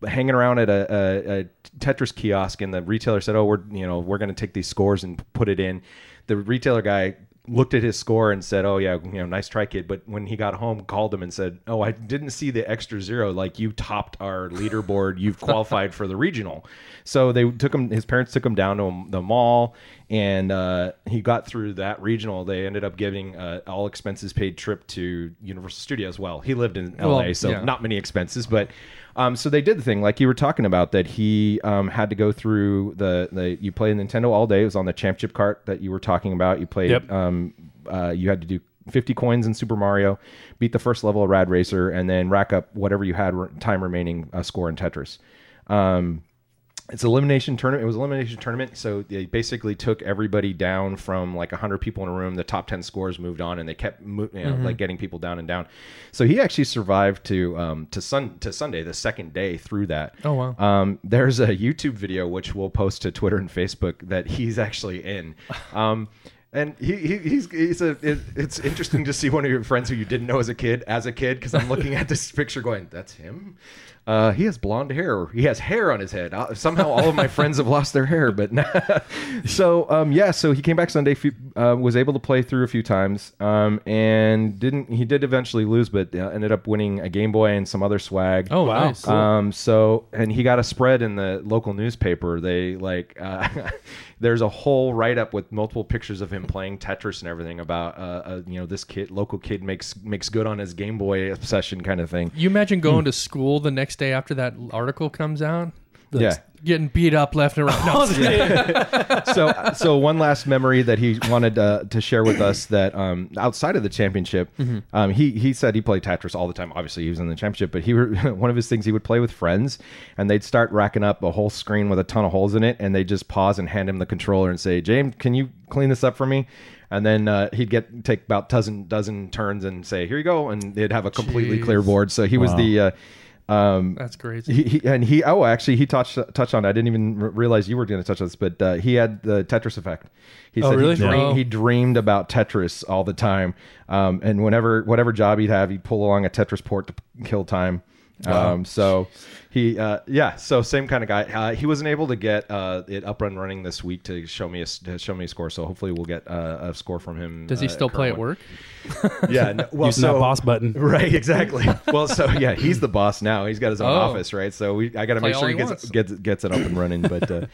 [SPEAKER 1] hanging around at a, a, a Tetris kiosk, and the retailer said, "Oh, we're you know we're going to take these scores and put it in." The retailer guy looked at his score and said, "Oh yeah, you know, nice try, kid." But when he got home, called him and said, "Oh, I didn't see the extra zero. Like you topped our leaderboard. You've qualified for the regional." So they took him. His parents took him down to the mall, and uh, he got through that regional. They ended up giving uh, all expenses paid trip to Universal Studios. Well, he lived in L.A.,
[SPEAKER 4] Well,
[SPEAKER 1] so
[SPEAKER 4] yeah.
[SPEAKER 1] not many expenses, but. Um, so they did the thing like you were talking about that he um, had to go through the, the you play Nintendo all day. It was on the championship cart that you were talking about. You played
[SPEAKER 2] Yep.
[SPEAKER 1] um, uh, you had to do 50 coins in Super Mario, beat the first level of Rad Racer, and then rack up whatever you had time remaining uh, score in Tetris. Um, it's elimination tournament. It was elimination tournament, so they basically took everybody down from like hundred people in a room. The top ten scores moved on, and they kept mo- you know, like getting people down and down. So he actually survived to um, to sun to Sunday, the second day through that.
[SPEAKER 4] Oh, wow.
[SPEAKER 1] Um, there's a YouTube video which we'll post to Twitter and Facebook that he's actually in. Um, and he, he he's he's a it, it's interesting to see one of your friends who you didn't know as a kid as a kid because I'm looking at this picture going that's him. Uh, he has blonde hair. He has hair on his head. Uh, somehow, all of my friends have lost their hair. But so, um, yeah. So he came back Sunday. few- Uh, was able to play through a few times, um, and didn't. He did eventually lose, but uh, ended up winning a Game Boy and some other swag.
[SPEAKER 4] Oh,
[SPEAKER 2] Wow.
[SPEAKER 4] nice.
[SPEAKER 1] Um, so, and he got a spread in the local newspaper. They like, uh, there's a whole write up with multiple pictures of him playing Tetris and everything about, uh, uh, you know, this kid, local kid makes makes good on his Game Boy obsession kind of thing.
[SPEAKER 4] You imagine going to school the next day after that article comes out,
[SPEAKER 1] Yeah.
[SPEAKER 4] getting beat up left and right. No,
[SPEAKER 1] so so one last memory that he wanted uh, to share with us that um, outside of the championship, um, he he said he played Tetris all the time. Obviously, he was in the championship, but he were, one of his things he would play with friends, and they'd start racking up a whole screen with a ton of holes in it, and they would just pause and hand him the controller and say, "James, can you clean this up for me?" And then uh, he'd get take about dozen dozen turns and say, "Here you go," and they'd have a completely
[SPEAKER 4] Jeez.
[SPEAKER 1] clear board. So he was the uh, Um,
[SPEAKER 4] That's crazy.
[SPEAKER 1] he, he, and he oh actually he touched touched on. it. I didn't even r- realize you were going to touch on this, but uh, he had the Tetris effect. He
[SPEAKER 2] Oh,
[SPEAKER 1] said
[SPEAKER 2] really?
[SPEAKER 1] he, dream-
[SPEAKER 4] Oh.
[SPEAKER 1] he dreamed about Tetris all the time, um, and whenever whatever job he'd have, he'd pull along a Tetris port to p- kill time. Um, so he uh, yeah, so same kind of guy. Uh, he wasn't able to get uh, it up and running this week to show me a to show me a score. So hopefully we'll get uh, a score from him.
[SPEAKER 4] Does he
[SPEAKER 1] uh,
[SPEAKER 4] still play at work?
[SPEAKER 1] Yeah, no, well,
[SPEAKER 2] Using
[SPEAKER 1] so,
[SPEAKER 2] that boss button.
[SPEAKER 1] Right, exactly. well, so yeah, he's the boss now. He's got his own
[SPEAKER 4] Oh.
[SPEAKER 1] office, right? So we, I got to make sure he
[SPEAKER 4] he
[SPEAKER 1] gets
[SPEAKER 4] wants.
[SPEAKER 1] gets gets it up and running. But uh,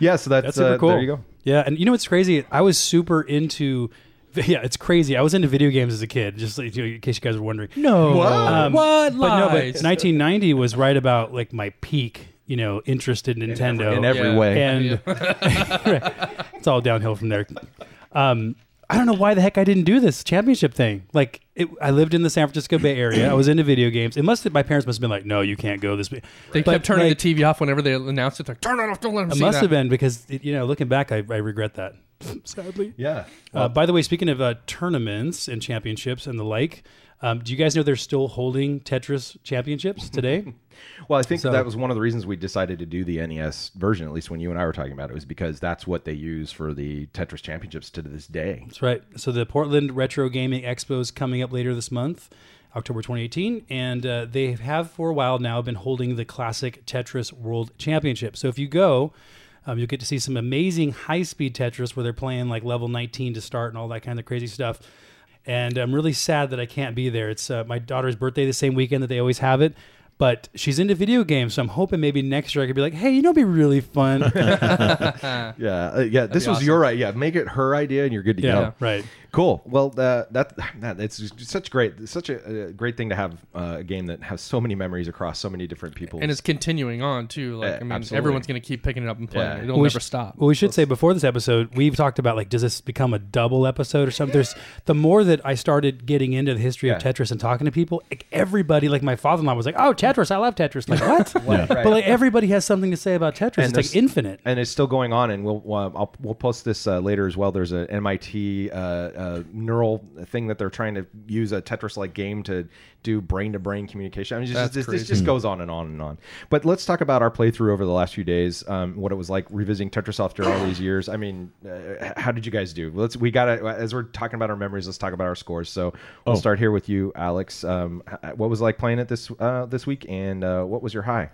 [SPEAKER 1] yeah, so that's,
[SPEAKER 2] That's super
[SPEAKER 1] uh,
[SPEAKER 2] cool.
[SPEAKER 1] There you go.
[SPEAKER 2] Yeah, and you know what's crazy? I was super into. Yeah, it's crazy. I was into video games as a kid, just like, in case you guys were wondering.
[SPEAKER 4] No.
[SPEAKER 1] What?
[SPEAKER 2] Um,
[SPEAKER 4] what?
[SPEAKER 2] But no, but 1990 was right about like my peak, you know, interest in Nintendo.
[SPEAKER 1] In every
[SPEAKER 4] Yeah.
[SPEAKER 1] way.
[SPEAKER 2] and it's all downhill from there. Um, I don't know why the heck I didn't do this championship thing. Like, it, I lived in the San Francisco Bay Area. I was into video games. It must have, my parents must have been like, "No, you can't go this." way."
[SPEAKER 4] They
[SPEAKER 2] But,
[SPEAKER 4] kept turning
[SPEAKER 2] like,
[SPEAKER 4] the TV off whenever they announced it. Like, turn it off! Don't let them
[SPEAKER 2] It
[SPEAKER 4] see
[SPEAKER 2] must
[SPEAKER 4] that.
[SPEAKER 2] have been because it, you know, looking back, I, I regret that. Sadly.
[SPEAKER 1] yeah.
[SPEAKER 2] Uh, by the way, speaking of uh, tournaments and championships and the like, um, do you guys know they're still holding Tetris championships today?
[SPEAKER 1] Well, I think
[SPEAKER 2] So-
[SPEAKER 1] that was one of the reasons we decided to do the NES version, at least when you and I were talking about it, was because that's what they use for the Tetris Championships to this day.
[SPEAKER 2] That's right. So the Portland Retro Gaming Expo is coming up later this month, October 2018, and uh, they have for a while now been holding the classic Tetris World Championship. So if you go, um, you'll get to see some amazing high-speed Tetris where they're playing like level 19 to start and all that kind of crazy stuff. And I'm really sad that I can't be there. It's uh, my daughter's birthday the same weekend that they always have it. But she's into video games, so I'm hoping maybe next year I could be like, "Hey, you know, it'd be really fun."
[SPEAKER 1] Yeah, uh, yeah. This was
[SPEAKER 4] awesome.
[SPEAKER 1] your idea. Yeah, make it her idea, and you're good to
[SPEAKER 2] yeah,
[SPEAKER 1] go.
[SPEAKER 2] right.
[SPEAKER 1] Cool. Well, uh, that that it's such great, such a, a great thing to have uh, a game that has so many memories across so many different people.
[SPEAKER 4] and it's continuing on too. Like
[SPEAKER 1] Yeah,
[SPEAKER 4] I mean,
[SPEAKER 1] absolutely.
[SPEAKER 4] everyone's going to keep picking it up and playing.
[SPEAKER 1] Yeah.
[SPEAKER 4] it. It'll
[SPEAKER 2] Well, we
[SPEAKER 4] never
[SPEAKER 2] sh-
[SPEAKER 4] stop.
[SPEAKER 2] Well, we should say before this episode, we've talked about like, does this become a double episode or something? There's the more that I started getting into the history of Tetris and talking to people, like, everybody, like my father-in-law, was like, "Oh, Tetris, I love Tetris." Like what?
[SPEAKER 1] Right.
[SPEAKER 2] But like everybody has something to say about Tetris.
[SPEAKER 1] And
[SPEAKER 2] it's like infinite.
[SPEAKER 1] and it's still going on. And we'll uh, I'll, we'll post this uh, later as well. There's an MIT uh, uh, neural thing that they're trying to use a Tetris-like game to do brain-to-brain communication. I mean, just, this, this just goes on and on and on. But let's talk about our playthrough over the last few days. Um, what it was like revisiting Tetris after all these years. I mean, uh, how did you guys do? Let's we got to as we're talking about our memories. Let's talk about our scores. So we'll
[SPEAKER 3] Oh.
[SPEAKER 1] start here with you, Alex. Um, what was it like playing it this uh, this week, and uh, what was your high?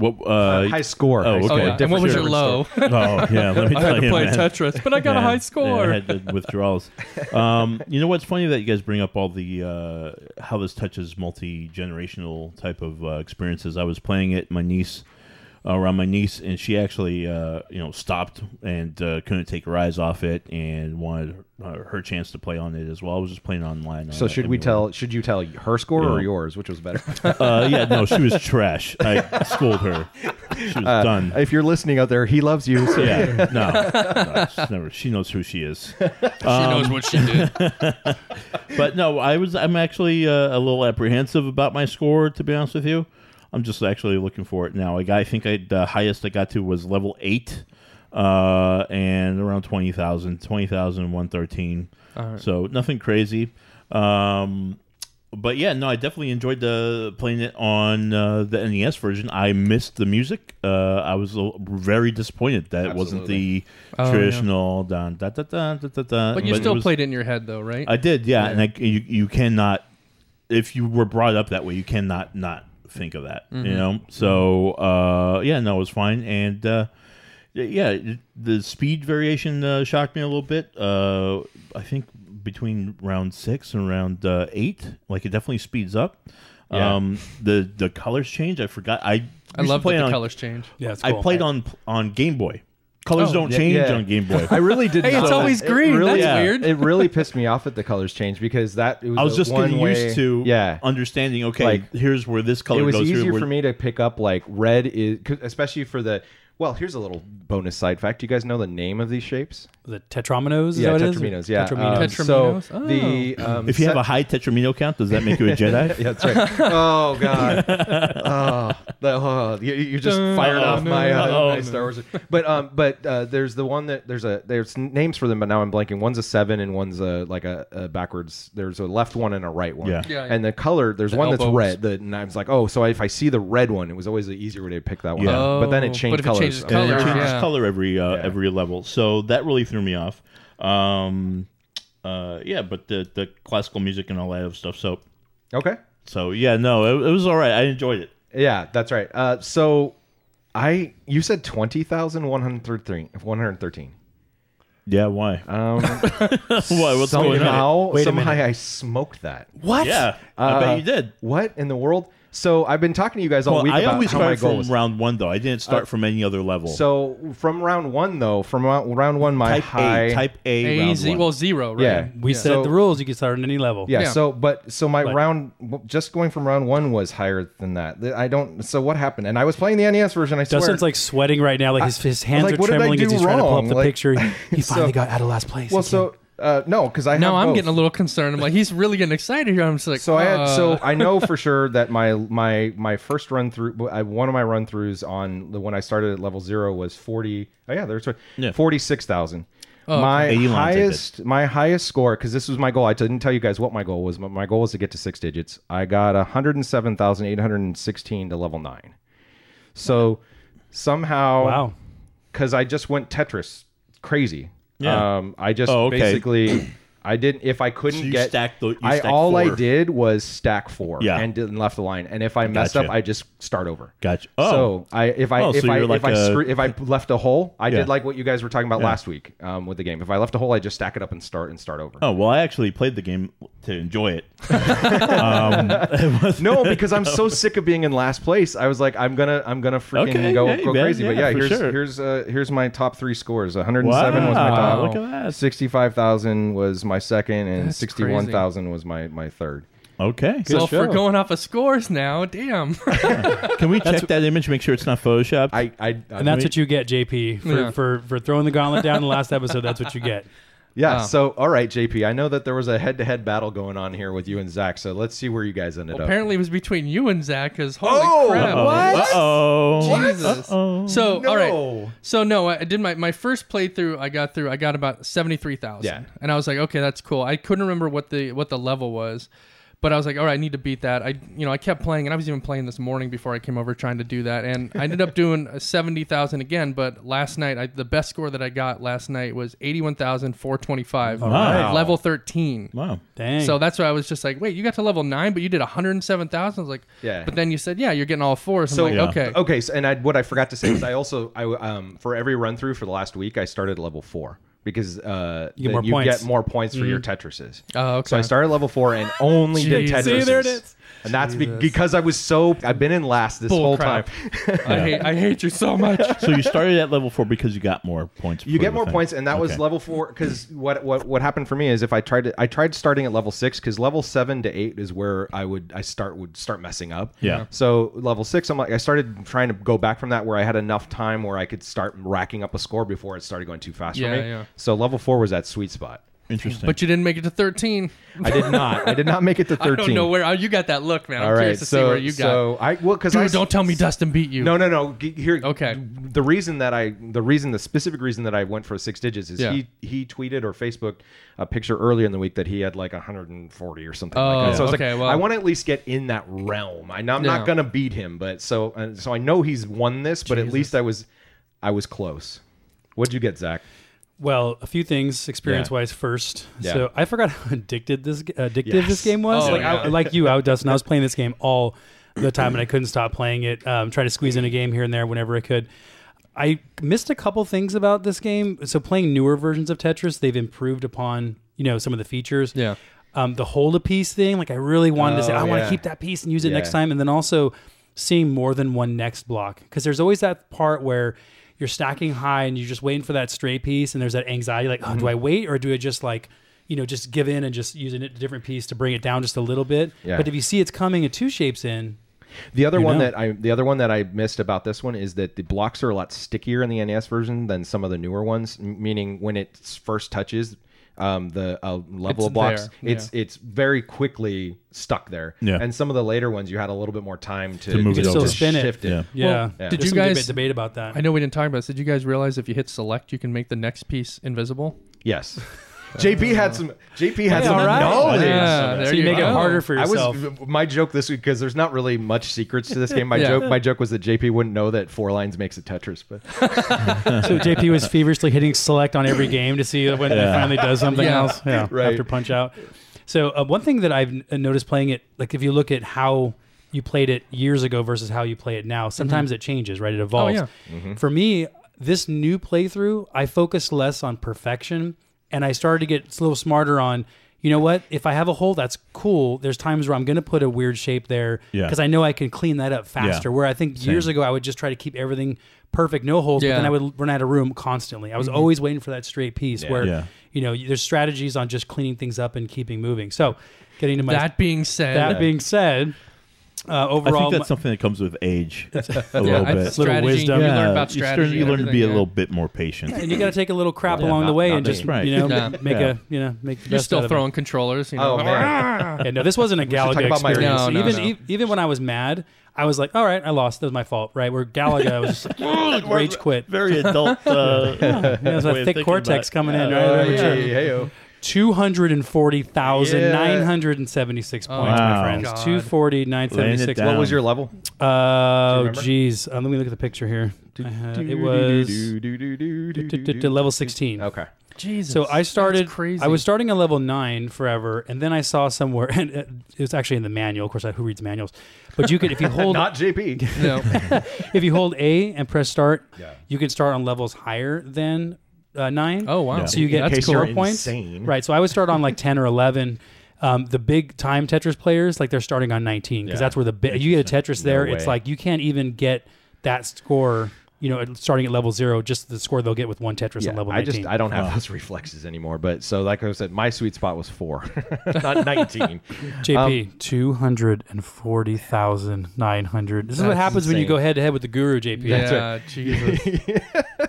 [SPEAKER 3] What? Uh,
[SPEAKER 1] high score.
[SPEAKER 3] oh,
[SPEAKER 1] high
[SPEAKER 3] okay.
[SPEAKER 1] score.
[SPEAKER 4] oh yeah. And what was your low?
[SPEAKER 3] oh yeah, let me
[SPEAKER 4] I
[SPEAKER 3] tell
[SPEAKER 4] had to
[SPEAKER 3] you,
[SPEAKER 4] play
[SPEAKER 3] man.
[SPEAKER 4] Tetris, but I got a
[SPEAKER 3] Yeah,
[SPEAKER 4] high
[SPEAKER 3] yeah,
[SPEAKER 4] score.
[SPEAKER 3] I had the withdrawals. um, you know what's funny that you guys bring up all the uh, how this touches multi generational type of uh, experiences. I was playing it, my niece uh, around my niece, and she actually uh, you know stopped and uh, couldn't take her eyes off it and wanted uh, her chance to play on it as well. I was just playing online.
[SPEAKER 1] So
[SPEAKER 3] uh,
[SPEAKER 1] should we tell? Should you tell her score or yours? Which was better?
[SPEAKER 3] Uh, yeah, no, she was trash. I schooled her. She was
[SPEAKER 1] Uh,
[SPEAKER 3] done.
[SPEAKER 1] If you're listening out there, he loves you. So
[SPEAKER 3] yeah, no, no, she's never. She knows who she is.
[SPEAKER 4] she knows what she did.
[SPEAKER 3] But no, I was. I'm actually uh, a little apprehensive about my score. To be honest with you, I'm just actually looking for it now. I, got, I think I, the highest I got to was level eight, uh, and around 20,000, 20,113.
[SPEAKER 4] All right.
[SPEAKER 3] So nothing crazy. Um, but yeah, no, I definitely enjoyed the playing it on uh, the NES version. I missed the music. Uh, I was very disappointed that it wasn't the
[SPEAKER 4] Oh, yeah.
[SPEAKER 3] traditional dun, da, da, da, da, da, da.
[SPEAKER 4] But you
[SPEAKER 3] it
[SPEAKER 4] still
[SPEAKER 3] was-
[SPEAKER 4] played it in your head, though, right?
[SPEAKER 3] I did, yeah,
[SPEAKER 4] Yeah.
[SPEAKER 3] and I, you you cannot if you were brought up that way, you cannot not think of that.
[SPEAKER 4] Mm-hmm.
[SPEAKER 3] You know, so uh, yeah, no, it was fine, and uh, yeah, the speed variation uh, shocked me a little bit. Uh, I think between round six and round uh, eight, like it definitely speeds up.
[SPEAKER 1] Yeah.
[SPEAKER 3] Um, the the colors change. I forgot. I
[SPEAKER 4] I love that
[SPEAKER 3] play
[SPEAKER 4] the
[SPEAKER 3] on,
[SPEAKER 4] colors change.
[SPEAKER 2] Yeah, it's
[SPEAKER 3] I played on on Game Boy. Colors
[SPEAKER 4] Oh,
[SPEAKER 3] don't
[SPEAKER 1] yeah,
[SPEAKER 3] change
[SPEAKER 1] yeah.
[SPEAKER 3] on Game Boy.
[SPEAKER 1] I really did.
[SPEAKER 4] Hey, it's
[SPEAKER 1] not-
[SPEAKER 4] always
[SPEAKER 1] it
[SPEAKER 4] green.
[SPEAKER 1] really-
[SPEAKER 4] That's
[SPEAKER 3] Yeah.
[SPEAKER 4] weird.
[SPEAKER 1] It really pissed me off that the colors changed because that it was.
[SPEAKER 3] I was
[SPEAKER 1] a
[SPEAKER 3] just getting
[SPEAKER 1] one-way-
[SPEAKER 3] used to
[SPEAKER 1] Yeah.
[SPEAKER 3] understanding. Okay,
[SPEAKER 1] Like,
[SPEAKER 3] here's where this color
[SPEAKER 1] it was
[SPEAKER 3] goes
[SPEAKER 1] easier
[SPEAKER 3] through.
[SPEAKER 1] for
[SPEAKER 3] where-
[SPEAKER 1] me to pick up like red is, especially for the well here's a little bonus side fact do you guys know the name of these shapes
[SPEAKER 2] was it Tetrominos? Is
[SPEAKER 1] yeah,
[SPEAKER 2] that what it is?
[SPEAKER 1] Tetraminos. Yeah,
[SPEAKER 2] Tetraminos.
[SPEAKER 1] Um, so
[SPEAKER 4] Tetraminos?
[SPEAKER 1] the um,
[SPEAKER 3] If you have a high tetramino count, does that make you a Jedi?
[SPEAKER 1] yeah, that's right. Oh God, oh, the, oh, you, you just fired off my, uh,
[SPEAKER 3] Oh,
[SPEAKER 1] my. Star Wars. But um, but uh, there's the one that there's a there's names for them, but now I'm blanking. One's a seven and one's a like a, a backwards. There's a left one and a right one.
[SPEAKER 3] Yeah.
[SPEAKER 4] Yeah, yeah.
[SPEAKER 1] And the color, there's
[SPEAKER 4] The
[SPEAKER 1] one that's
[SPEAKER 4] elbows.
[SPEAKER 1] red. The, and I was like, oh, so if I see the red one, it was always the easier way to pick that one.
[SPEAKER 3] Yeah.
[SPEAKER 1] up. but then
[SPEAKER 4] Oh,
[SPEAKER 1] it changed
[SPEAKER 4] but if it
[SPEAKER 1] colors.
[SPEAKER 4] changes
[SPEAKER 3] and it
[SPEAKER 4] Colors,
[SPEAKER 3] changes
[SPEAKER 4] yeah.
[SPEAKER 3] color every uh,
[SPEAKER 1] Yeah.
[SPEAKER 3] every level. So that really threw me off. Um, uh, yeah, but the the classical music and all that other stuff. So
[SPEAKER 1] Okay.
[SPEAKER 3] so yeah, no, it, it was all right. I enjoyed it.
[SPEAKER 1] Yeah, that's right. Uh, so I you said twenty thousand one hundred thirteen. One hundred thirteen.
[SPEAKER 3] Yeah, why?
[SPEAKER 1] Um,
[SPEAKER 3] Why? What's going on?
[SPEAKER 1] somehow,
[SPEAKER 2] Wait a
[SPEAKER 1] somehow
[SPEAKER 2] minute.
[SPEAKER 1] I smoked that.
[SPEAKER 2] What?
[SPEAKER 3] Yeah, I
[SPEAKER 1] Uh,
[SPEAKER 3] bet you did.
[SPEAKER 1] What in the world? So I've been talking to you guys all
[SPEAKER 3] Well,
[SPEAKER 1] week
[SPEAKER 3] I
[SPEAKER 1] about
[SPEAKER 3] always
[SPEAKER 1] how my
[SPEAKER 3] start
[SPEAKER 1] goal
[SPEAKER 3] from
[SPEAKER 1] was.
[SPEAKER 3] round one, though. I didn't start
[SPEAKER 1] Uh,
[SPEAKER 3] from any other level.
[SPEAKER 1] So from round one though, from round, round one, my
[SPEAKER 3] type
[SPEAKER 1] high.
[SPEAKER 3] A, type A,
[SPEAKER 4] A
[SPEAKER 3] round
[SPEAKER 4] Z
[SPEAKER 3] one.
[SPEAKER 4] well zero, right?
[SPEAKER 1] Yeah.
[SPEAKER 2] We
[SPEAKER 1] Yeah.
[SPEAKER 2] set
[SPEAKER 1] So-
[SPEAKER 2] the rules. You can start on any level.
[SPEAKER 1] yeah,
[SPEAKER 4] Yeah.
[SPEAKER 1] So, but so my
[SPEAKER 2] But-
[SPEAKER 1] round, just going from round one was higher than that. I don't. So what happened? And I was playing the NES version. I swear.
[SPEAKER 2] Dustin's like sweating right now. Like his, his hands
[SPEAKER 1] like,
[SPEAKER 2] are
[SPEAKER 1] what did I
[SPEAKER 2] trembling as
[SPEAKER 1] do
[SPEAKER 2] he's trying to pull up the
[SPEAKER 1] Like-
[SPEAKER 2] picture. He, he
[SPEAKER 1] So-
[SPEAKER 2] finally got out of last place.
[SPEAKER 1] well, so uh, no, because I
[SPEAKER 4] No,
[SPEAKER 1] have
[SPEAKER 4] I'm
[SPEAKER 1] both.
[SPEAKER 4] getting a little concerned. I'm like, he's really getting excited here. I'm just like,
[SPEAKER 1] So I had
[SPEAKER 4] uh,
[SPEAKER 1] so I know for sure that my my my first run through I, one of my run throughs on the when I started at level zero was forty oh yeah there's
[SPEAKER 3] Yeah.
[SPEAKER 1] forty six thousand.
[SPEAKER 4] Oh,
[SPEAKER 1] my
[SPEAKER 3] 80 lines I
[SPEAKER 1] highest my highest score because this was my goal. I didn't tell you guys what my goal was, but my goal was to get to six digits. I got hundred and seven thousand eight hundred and sixteen to level nine. So somehow
[SPEAKER 2] wow.
[SPEAKER 1] because I just went Tetris crazy.
[SPEAKER 3] Yeah.
[SPEAKER 1] Um, I just
[SPEAKER 3] Oh, okay.
[SPEAKER 1] basically I didn't if I couldn't
[SPEAKER 3] So you
[SPEAKER 1] get
[SPEAKER 3] stacked the- you
[SPEAKER 1] I
[SPEAKER 3] stacked
[SPEAKER 1] all I
[SPEAKER 3] four.
[SPEAKER 1] did was stack four
[SPEAKER 3] Yeah.
[SPEAKER 1] and didn't left the line. And if I messed
[SPEAKER 3] Gotcha.
[SPEAKER 1] up, I just start over.
[SPEAKER 3] Gotcha. Oh,
[SPEAKER 1] So I if I
[SPEAKER 3] Oh,
[SPEAKER 1] if
[SPEAKER 3] so
[SPEAKER 1] I
[SPEAKER 3] you're
[SPEAKER 1] if
[SPEAKER 3] like
[SPEAKER 1] I
[SPEAKER 3] a-
[SPEAKER 1] screw, if I left a hole, I
[SPEAKER 3] Yeah.
[SPEAKER 1] did like what you guys were talking about last week um, with the game. If I left a hole, I just stack it up and start and start over.
[SPEAKER 3] oh well, I actually played the game to enjoy it. um, it was-
[SPEAKER 1] No, because I'm so sick of being in last place. I was like, I'm gonna, I'm gonna freaking
[SPEAKER 3] Okay,
[SPEAKER 1] go,
[SPEAKER 3] hey,
[SPEAKER 1] go
[SPEAKER 3] man,
[SPEAKER 1] crazy. but
[SPEAKER 3] yeah,
[SPEAKER 1] yeah,
[SPEAKER 3] for
[SPEAKER 1] here's
[SPEAKER 3] sure.
[SPEAKER 1] here's uh, here's my top three scores. 107 was my
[SPEAKER 3] Wow,
[SPEAKER 1] top.
[SPEAKER 3] look at that.
[SPEAKER 1] 65,000 was my second, and
[SPEAKER 4] That's
[SPEAKER 1] 61,000 was my my third.
[SPEAKER 3] Okay,
[SPEAKER 4] So
[SPEAKER 2] Good
[SPEAKER 4] if we're going off of scores now, damn.
[SPEAKER 3] can we check that image? Make sure it's not photoshopped.
[SPEAKER 1] I, I,
[SPEAKER 2] And that's what you get, JP, for,
[SPEAKER 4] Yeah.
[SPEAKER 2] for, for throwing the gauntlet down in the last episode. That's what you get.
[SPEAKER 1] Yeah.
[SPEAKER 4] Wow.
[SPEAKER 1] So all right, JP. I know that there was a head-to-head battle going on here with you and Zach. So let's see where you guys ended up.
[SPEAKER 4] Apparently, it was between you and Zach. Because holy
[SPEAKER 1] Oh,
[SPEAKER 4] crap!
[SPEAKER 1] what?
[SPEAKER 3] Uh-oh.
[SPEAKER 4] Jesus.
[SPEAKER 3] Uh-oh.
[SPEAKER 4] So
[SPEAKER 1] No.
[SPEAKER 4] all right. So no, I did my my first playthrough. I got through. I got about seventy three thousand.
[SPEAKER 1] Yeah.
[SPEAKER 4] And I was like, okay, that's cool. I couldn't remember what the what the level was. But I was like, all right, I need to beat that. I, you know, I kept playing, and I was even playing this morning before I came over trying to do that, and I ended up doing seventy thousand again. But last night, I, the best score that I got last night was eighty one thousand four twenty five,
[SPEAKER 3] Wow.
[SPEAKER 4] level thirteen.
[SPEAKER 3] Wow.
[SPEAKER 2] Dang.
[SPEAKER 4] So that's why I was just like, wait, you got to level nine, but you did 107,000. I was like,
[SPEAKER 1] Yeah.
[SPEAKER 4] But then you said, yeah, you're getting all fours. I'm
[SPEAKER 1] So
[SPEAKER 4] like,
[SPEAKER 3] Yeah.
[SPEAKER 4] okay.
[SPEAKER 1] Okay. So, and I, what I forgot to say is I also I um for every run through for the last week I started level four because uh
[SPEAKER 2] You get
[SPEAKER 1] then
[SPEAKER 2] more
[SPEAKER 1] you
[SPEAKER 2] points.
[SPEAKER 1] get more points for your Tetrises.
[SPEAKER 4] Oh, okay.
[SPEAKER 1] So I started level four and only did
[SPEAKER 4] Jesus.
[SPEAKER 1] Tetrises.
[SPEAKER 2] See, there it is.
[SPEAKER 1] And that's be- because I was so I've been in last this
[SPEAKER 4] Bull
[SPEAKER 1] whole
[SPEAKER 4] crap.
[SPEAKER 1] time.
[SPEAKER 4] I hate I hate you so much.
[SPEAKER 3] So you started at level four because you got more points.
[SPEAKER 1] You
[SPEAKER 3] for
[SPEAKER 1] get
[SPEAKER 3] the
[SPEAKER 1] more
[SPEAKER 3] thing.
[SPEAKER 1] points, and that was
[SPEAKER 3] Okay.
[SPEAKER 1] level four. Because what what what happened for me is if I tried to, I tried starting at level six because level seven to eight is where I would I start would start messing up.
[SPEAKER 3] Yeah.
[SPEAKER 1] So level six, I'm like I started trying to go back from that where I had enough time where I could start racking up a score before it started going too fast
[SPEAKER 4] Yeah,
[SPEAKER 1] for me.
[SPEAKER 4] yeah.
[SPEAKER 1] So level four was that sweet spot.
[SPEAKER 3] Interesting.
[SPEAKER 4] But you didn't make it to 13.
[SPEAKER 1] I did not. I did not make it to 13.
[SPEAKER 4] I
[SPEAKER 1] thirteen.
[SPEAKER 4] don't know where oh, you got that look, man. I'm
[SPEAKER 1] All right.
[SPEAKER 4] curious to
[SPEAKER 1] so
[SPEAKER 4] see where you got.
[SPEAKER 1] so I well because I
[SPEAKER 4] don't tell me Dustin beat you.
[SPEAKER 1] No, no, no. G- Here,
[SPEAKER 4] Okay.
[SPEAKER 1] The reason that I, the reason, the specific reason that I went for six digits is
[SPEAKER 4] Yeah.
[SPEAKER 1] he he tweeted or Facebooked a picture earlier in the week that he had like 140 or something
[SPEAKER 4] Oh,
[SPEAKER 1] like that. So I was
[SPEAKER 4] okay,
[SPEAKER 1] like,
[SPEAKER 4] well-
[SPEAKER 1] I want to at least get in that realm. I, am
[SPEAKER 4] Yeah.
[SPEAKER 1] not gonna beat him, but so uh, so I know he's won this, but at least I was I was close. What'd you get, Zach?
[SPEAKER 2] Well, a few things experience wise first.
[SPEAKER 1] Yeah.
[SPEAKER 2] So I forgot how addicted this addictive
[SPEAKER 1] Yes.
[SPEAKER 2] this game was.
[SPEAKER 4] Oh,
[SPEAKER 2] like
[SPEAKER 4] yeah.
[SPEAKER 2] I, like you, out Dustin. I was playing this game all the time, and I couldn't stop playing it. Um, try to squeeze in a game here and there whenever I could. I missed a couple things about this game. So playing newer versions of Tetris, they've improved upon you know some of the features.
[SPEAKER 4] Yeah.
[SPEAKER 2] Um, the hold a piece thing, like I really wanted to say,
[SPEAKER 1] Oh,
[SPEAKER 2] I want to keep that piece and use it
[SPEAKER 1] Yeah.
[SPEAKER 2] next time, and then also seeing more than one next block because there's always that part where you're stacking high and you're just waiting for that stray piece, and there's that anxiety, like, oh, do mm-hmm. I wait or do I just like, you know, just give in and just use a different piece to bring it down just a little bit?
[SPEAKER 1] Yeah.
[SPEAKER 2] But if you see it's coming in two shapes in,
[SPEAKER 1] The other
[SPEAKER 2] You
[SPEAKER 1] one
[SPEAKER 2] know.
[SPEAKER 1] that I the other one that I missed about this one is that the blocks are a lot stickier in the NES version than some of the newer ones. Meaning when it first touches um, the uh, level
[SPEAKER 4] It's
[SPEAKER 1] of blocks,
[SPEAKER 4] there,
[SPEAKER 1] it's it's very quickly stuck there.
[SPEAKER 3] Yeah.
[SPEAKER 1] And some of the later ones, you had a little bit more time to,
[SPEAKER 3] To move
[SPEAKER 2] You
[SPEAKER 3] it over.
[SPEAKER 2] spin it.
[SPEAKER 1] shift it.
[SPEAKER 3] Yeah.
[SPEAKER 2] Yeah.
[SPEAKER 4] Well,
[SPEAKER 1] Yeah.
[SPEAKER 4] did
[SPEAKER 2] There's
[SPEAKER 4] you guys?
[SPEAKER 2] debate, debate about that?
[SPEAKER 4] I know we didn't talk about this. Did you guys realize if you hit select, you can make the next piece invisible?
[SPEAKER 1] Yes. JP had some. JP had some
[SPEAKER 2] all right.
[SPEAKER 1] knowledge.
[SPEAKER 4] Yeah, there
[SPEAKER 2] so you,
[SPEAKER 4] you
[SPEAKER 2] make it harder for
[SPEAKER 1] I
[SPEAKER 2] yourself.
[SPEAKER 1] was my joke this week because there's not really much secrets to this game. My
[SPEAKER 4] Yeah.
[SPEAKER 1] joke, my joke was that JP wouldn't know that four lines makes a Tetris, but
[SPEAKER 2] so JP was feverishly hitting select on every game to see when it finally does something
[SPEAKER 4] Yeah.
[SPEAKER 2] else. Yeah,
[SPEAKER 1] Right.
[SPEAKER 2] after punch out. So uh, one thing that I've uh, noticed playing it, like if you look at how you played it years ago versus how you play it now, sometimes mm-hmm. it changes, right? It evolves.
[SPEAKER 4] Oh, yeah. Mm-hmm.
[SPEAKER 2] For me, this new playthrough, I focused less on perfection, and I started to get a little smarter on. You know what? If I have a hole, that's cool. There's times where I'm going to put a weird shape there
[SPEAKER 3] Yeah.
[SPEAKER 2] because I know I can clean that up faster. Where I think years ago I would just try to keep everything perfect, no holes, but
[SPEAKER 4] Yeah.
[SPEAKER 2] then I would run out of room constantly. I was mm-hmm. always waiting for that straight piece where
[SPEAKER 3] Yeah.
[SPEAKER 2] you know there's strategies on just cleaning things up and keeping moving. So, getting to my
[SPEAKER 4] That being said,
[SPEAKER 2] that being said, uh,
[SPEAKER 3] I think that's something that comes with age a
[SPEAKER 4] yeah,
[SPEAKER 3] little
[SPEAKER 4] I-
[SPEAKER 3] bit.
[SPEAKER 4] strategy.
[SPEAKER 2] wisdom.
[SPEAKER 4] You
[SPEAKER 3] Yeah,
[SPEAKER 4] learn about
[SPEAKER 3] you start-
[SPEAKER 4] strategy.
[SPEAKER 3] You learn to
[SPEAKER 4] and
[SPEAKER 3] be a little bit more patient.
[SPEAKER 2] and you got to take a little crap
[SPEAKER 1] Yeah,
[SPEAKER 2] along the
[SPEAKER 1] not-
[SPEAKER 2] way and just.
[SPEAKER 3] Right.
[SPEAKER 2] you know
[SPEAKER 4] Yeah.
[SPEAKER 2] make
[SPEAKER 3] Yeah.
[SPEAKER 2] a you know make the
[SPEAKER 4] You're
[SPEAKER 2] best
[SPEAKER 4] still
[SPEAKER 2] out of it.
[SPEAKER 4] throwing controllers. You know.
[SPEAKER 1] Oh, man.
[SPEAKER 2] Yeah, no, this wasn't a Galaga
[SPEAKER 1] talk my
[SPEAKER 2] experience.
[SPEAKER 4] No, no,
[SPEAKER 2] even
[SPEAKER 4] no.
[SPEAKER 2] e- even when I was mad, I was like, all right, I lost. That was my fault, right? Where Galaga, I was just like, rage quit.
[SPEAKER 3] Very adult. Uh,
[SPEAKER 2] Yeah, there's
[SPEAKER 3] way
[SPEAKER 2] a thick cortex coming in,
[SPEAKER 3] Yeah.
[SPEAKER 2] right?
[SPEAKER 1] hey,
[SPEAKER 2] Sure.
[SPEAKER 1] hey, hey-o.
[SPEAKER 2] 240,976 points, my
[SPEAKER 3] Wow.
[SPEAKER 2] friends.
[SPEAKER 4] God.
[SPEAKER 2] 240,976.
[SPEAKER 3] down.
[SPEAKER 1] What was your level?
[SPEAKER 2] Uh,
[SPEAKER 1] remember?
[SPEAKER 2] geez. Uh, let me look at the picture here. I had- it was to level 16.
[SPEAKER 1] Okay.
[SPEAKER 4] Jesus.
[SPEAKER 2] So I started.
[SPEAKER 4] That's crazy.
[SPEAKER 2] I was starting at level nine forever, and then I saw somewhere, and it was actually in the manual. Of course, I, who reads manuals? But you could, if you hold,
[SPEAKER 1] Not JP.
[SPEAKER 4] No.
[SPEAKER 2] if you hold A and press start,
[SPEAKER 1] Yeah.
[SPEAKER 2] you can start on levels higher than uh, nine.
[SPEAKER 4] Oh wow.
[SPEAKER 3] Yeah.
[SPEAKER 2] so you get
[SPEAKER 4] That's
[SPEAKER 1] case
[SPEAKER 2] score
[SPEAKER 1] you're
[SPEAKER 2] points.
[SPEAKER 1] insane.
[SPEAKER 2] Right. So I would start on like ten or eleven. Um, the big time Tetris players, like they're starting on 19 because
[SPEAKER 1] Yeah.
[SPEAKER 2] that's where the bi- you get a Tetris there.
[SPEAKER 1] No
[SPEAKER 2] it's like you can't even get that score. You know, starting at level zero, just the score they'll get with one Tetris
[SPEAKER 1] Yeah,
[SPEAKER 2] on level 19.
[SPEAKER 1] I
[SPEAKER 2] 19.
[SPEAKER 1] just I don't have
[SPEAKER 3] Wow.
[SPEAKER 1] those reflexes anymore. But so like I said, my sweet spot was four, not nineteen.
[SPEAKER 2] JP,
[SPEAKER 1] Um,
[SPEAKER 2] two hundred and forty thousand nine hundred. This is what
[SPEAKER 1] That's
[SPEAKER 2] happens when you go head to head with the guru, JP.
[SPEAKER 4] yeah. Jesus.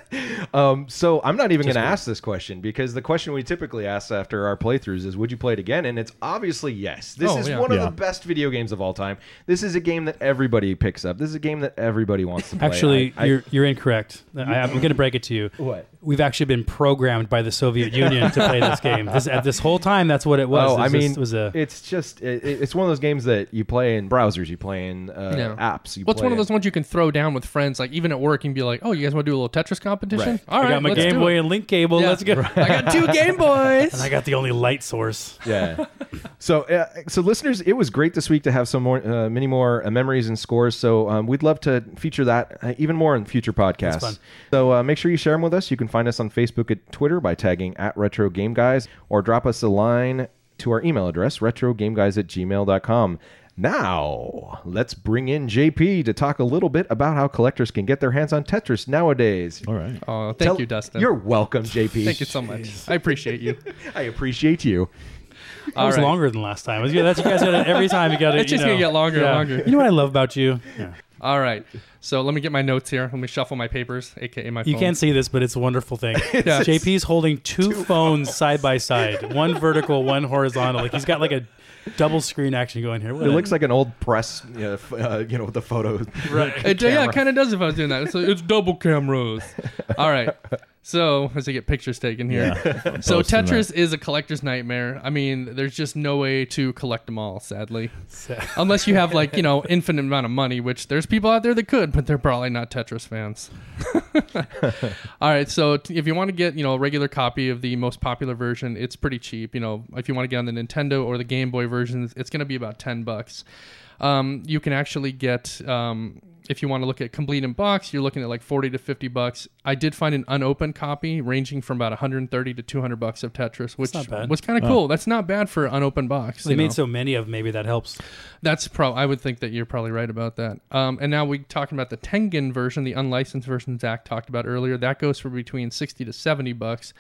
[SPEAKER 1] Um, so I'm not even going to ask this question because the question we typically ask after our playthroughs is, "Would you play it again?" And it's obviously yes. This
[SPEAKER 4] Oh,
[SPEAKER 1] is
[SPEAKER 4] yeah.
[SPEAKER 1] one of
[SPEAKER 3] Yeah.
[SPEAKER 1] the best video games of all time. This is a game that everybody picks up. This is a game that everybody wants to play.
[SPEAKER 2] Actually,
[SPEAKER 1] I- I-
[SPEAKER 2] you're you're incorrect. I, I'm going to break it to you.
[SPEAKER 1] what?
[SPEAKER 2] We've actually been programmed by the Soviet Union to play this game. This, at this whole time, that's what it was.
[SPEAKER 1] Oh,
[SPEAKER 2] It
[SPEAKER 1] I mean,
[SPEAKER 2] just- was a
[SPEAKER 1] it's just it, it's one of those games that you play in browsers, you play in uh,
[SPEAKER 4] Yeah.
[SPEAKER 1] apps. You
[SPEAKER 4] Well,
[SPEAKER 1] play
[SPEAKER 4] one of those ones you can throw down with friends. Like even at work, you can be like, "Oh, you guys want to do a little Tetris competition?
[SPEAKER 1] Right.
[SPEAKER 4] All
[SPEAKER 2] I got my
[SPEAKER 4] let's
[SPEAKER 2] Game Boy and link cable.
[SPEAKER 4] Yeah.
[SPEAKER 2] Let's go.
[SPEAKER 4] I got two Game Boys.
[SPEAKER 2] And I got the only light source.
[SPEAKER 1] yeah. So, uh, so listeners, it was great this week to have some more, uh, many more uh, memories and scores. So, um, we'd love to feature that uh, even more in future podcasts.
[SPEAKER 2] fun.
[SPEAKER 1] So, uh, make sure you share them with us. You can find us on Facebook and Twitter by tagging at Retro Game Guys, or drop us a line to our email address retrogameguys at gmail.com. Now, let's bring in JP to talk a little bit about how collectors can get their hands on Tetris nowadays.
[SPEAKER 3] All right.
[SPEAKER 4] oh, thank
[SPEAKER 1] Tell-
[SPEAKER 4] you, Dustin.
[SPEAKER 1] You're welcome, JP.
[SPEAKER 4] Thank you so much. I appreciate you.
[SPEAKER 1] I appreciate you.
[SPEAKER 4] It
[SPEAKER 2] was
[SPEAKER 4] right.
[SPEAKER 2] longer than last time. Yeah, That's you guys got it every time. You got it.
[SPEAKER 4] It's
[SPEAKER 2] you
[SPEAKER 4] just
[SPEAKER 2] know.
[SPEAKER 4] gonna get longer and longer.
[SPEAKER 2] You know what I love about you? Yeah.
[SPEAKER 4] All right. So let me get my notes here. Let me shuffle my papers, aka my phone.
[SPEAKER 2] You can't see this, but it's a wonderful thing.
[SPEAKER 4] Yeah.
[SPEAKER 2] JP's holding two, phones side by side, one vertical, one horizontal. Like he's got like a double screen action going here. What
[SPEAKER 1] It
[SPEAKER 2] a-
[SPEAKER 1] looks like an old press, you know, f- uh, you know with the photo.
[SPEAKER 2] right.
[SPEAKER 4] It, yeah, it kind of does if I was doing that. It's, it's double cameras. All right. So as I get pictures taken here.
[SPEAKER 3] Yeah.
[SPEAKER 4] So Tetris is a collector's nightmare. I mean, there's just no way to collect them all, sadly. Unless you have like, you know, infinite amount of money, which there's people out there that could, but they're probably not Tetris fans. all right, so t- if you want to get, you know, a regular copy of the most popular version, it's pretty cheap. You know, if you want to get on the Nintendo or the Game Boy versions, it's going to be about 10 bucks. Um, you can actually get um, if you want to look at complete in box, you're looking at like 40 to 50 bucks. I did find an unopened copy ranging from about 130 to 200 bucks of Tetris, which
[SPEAKER 2] not
[SPEAKER 4] was kind of cool. That's not bad for an unopened box.
[SPEAKER 2] They
[SPEAKER 4] you know.
[SPEAKER 2] made so many of them, maybe that helps.
[SPEAKER 4] That's pro. I would think that you're probably right about that. Um, and now we're talking about the Tengen version, the unlicensed version Zach talked about earlier. That goes for between 60 to 70 bucks.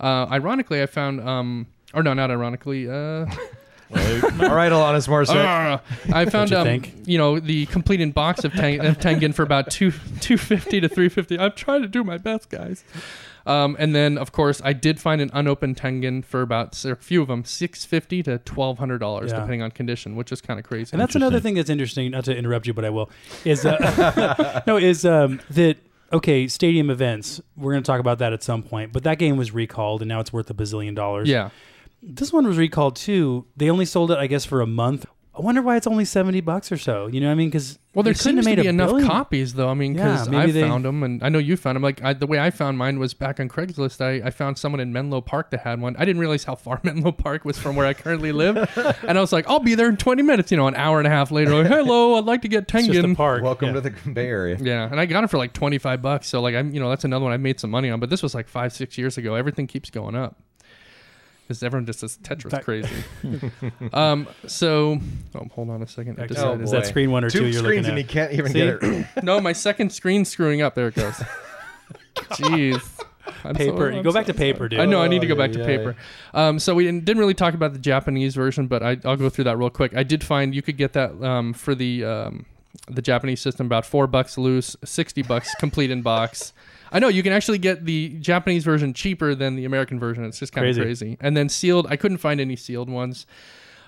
[SPEAKER 4] Uh, ironically, I found, um, or no, not ironically. Uh,
[SPEAKER 1] All right, Alanis Morissette.
[SPEAKER 4] Ah, I found
[SPEAKER 2] you
[SPEAKER 4] um,
[SPEAKER 2] think?
[SPEAKER 4] you know the complete in box of, Tang- of Tengen for about two two fifty to three fifty. I'm trying to do my best, guys. Um, and then of course I did find an unopened Tengen for about a few of them six fifty to twelve hundred dollars
[SPEAKER 2] Yeah.
[SPEAKER 4] depending on condition, which is kind of crazy.
[SPEAKER 2] And that's another thing that's interesting. Not to interrupt you, but I will. Is uh, no is um, that okay? Stadium events. We're going to talk about that at some point. But that game was recalled, and now it's worth a bazillion dollars.
[SPEAKER 4] yeah.
[SPEAKER 2] This one was recalled too. They only sold it, I guess, for a month. I wonder why it's only seventy bucks or so. You know what I mean? Because
[SPEAKER 4] Well, there seems to be enough copies, though. I mean, because
[SPEAKER 2] maybe
[SPEAKER 4] I
[SPEAKER 2] they-
[SPEAKER 4] found them, and I know you found them. Like I, the way I found mine was back on Craigslist. I, I found someone in Menlo Park that had one. I didn't realize how far Menlo Park was from where I currently live, and I was like, "I'll be there in 20 minutes." You know, an hour and a half later, like, "Hello, I'd like to get
[SPEAKER 2] It's just a
[SPEAKER 4] Tengen."
[SPEAKER 2] park.
[SPEAKER 1] Welcome
[SPEAKER 2] Yeah.
[SPEAKER 1] to the Bay Area.
[SPEAKER 4] Yeah, and I got it for like 25 bucks. So like I'm, you know, that's another one I made some money on. But this was like five, six years ago. Everything keeps going up. Because everyone just says Tetris
[SPEAKER 2] That-
[SPEAKER 4] crazy. um. So, oh, hold on a second. I
[SPEAKER 2] Back to- is that screen one or two,
[SPEAKER 1] Two
[SPEAKER 2] you're
[SPEAKER 1] screens
[SPEAKER 2] looking
[SPEAKER 1] and he can't even
[SPEAKER 2] See?
[SPEAKER 1] get it.
[SPEAKER 4] no, my second screen's screwing up. There it goes. Jeez. I'm
[SPEAKER 2] Paper.
[SPEAKER 4] so-
[SPEAKER 2] you go
[SPEAKER 4] I'm
[SPEAKER 2] back to paper, dude.
[SPEAKER 4] I know I need to go
[SPEAKER 1] Oh,
[SPEAKER 4] back to
[SPEAKER 1] yeah,
[SPEAKER 4] paper. Um, so we didn't, didn't really talk about the Japanese version, but I, I'll go through that real quick. I did find you could get that um, for the um, the Japanese system about four bucks loose, sixty bucks complete in box. I know you can actually get the Japanese version cheaper than the American version. It's just kind of
[SPEAKER 2] Crazy.
[SPEAKER 4] crazy. And then sealed, I couldn't find any sealed ones.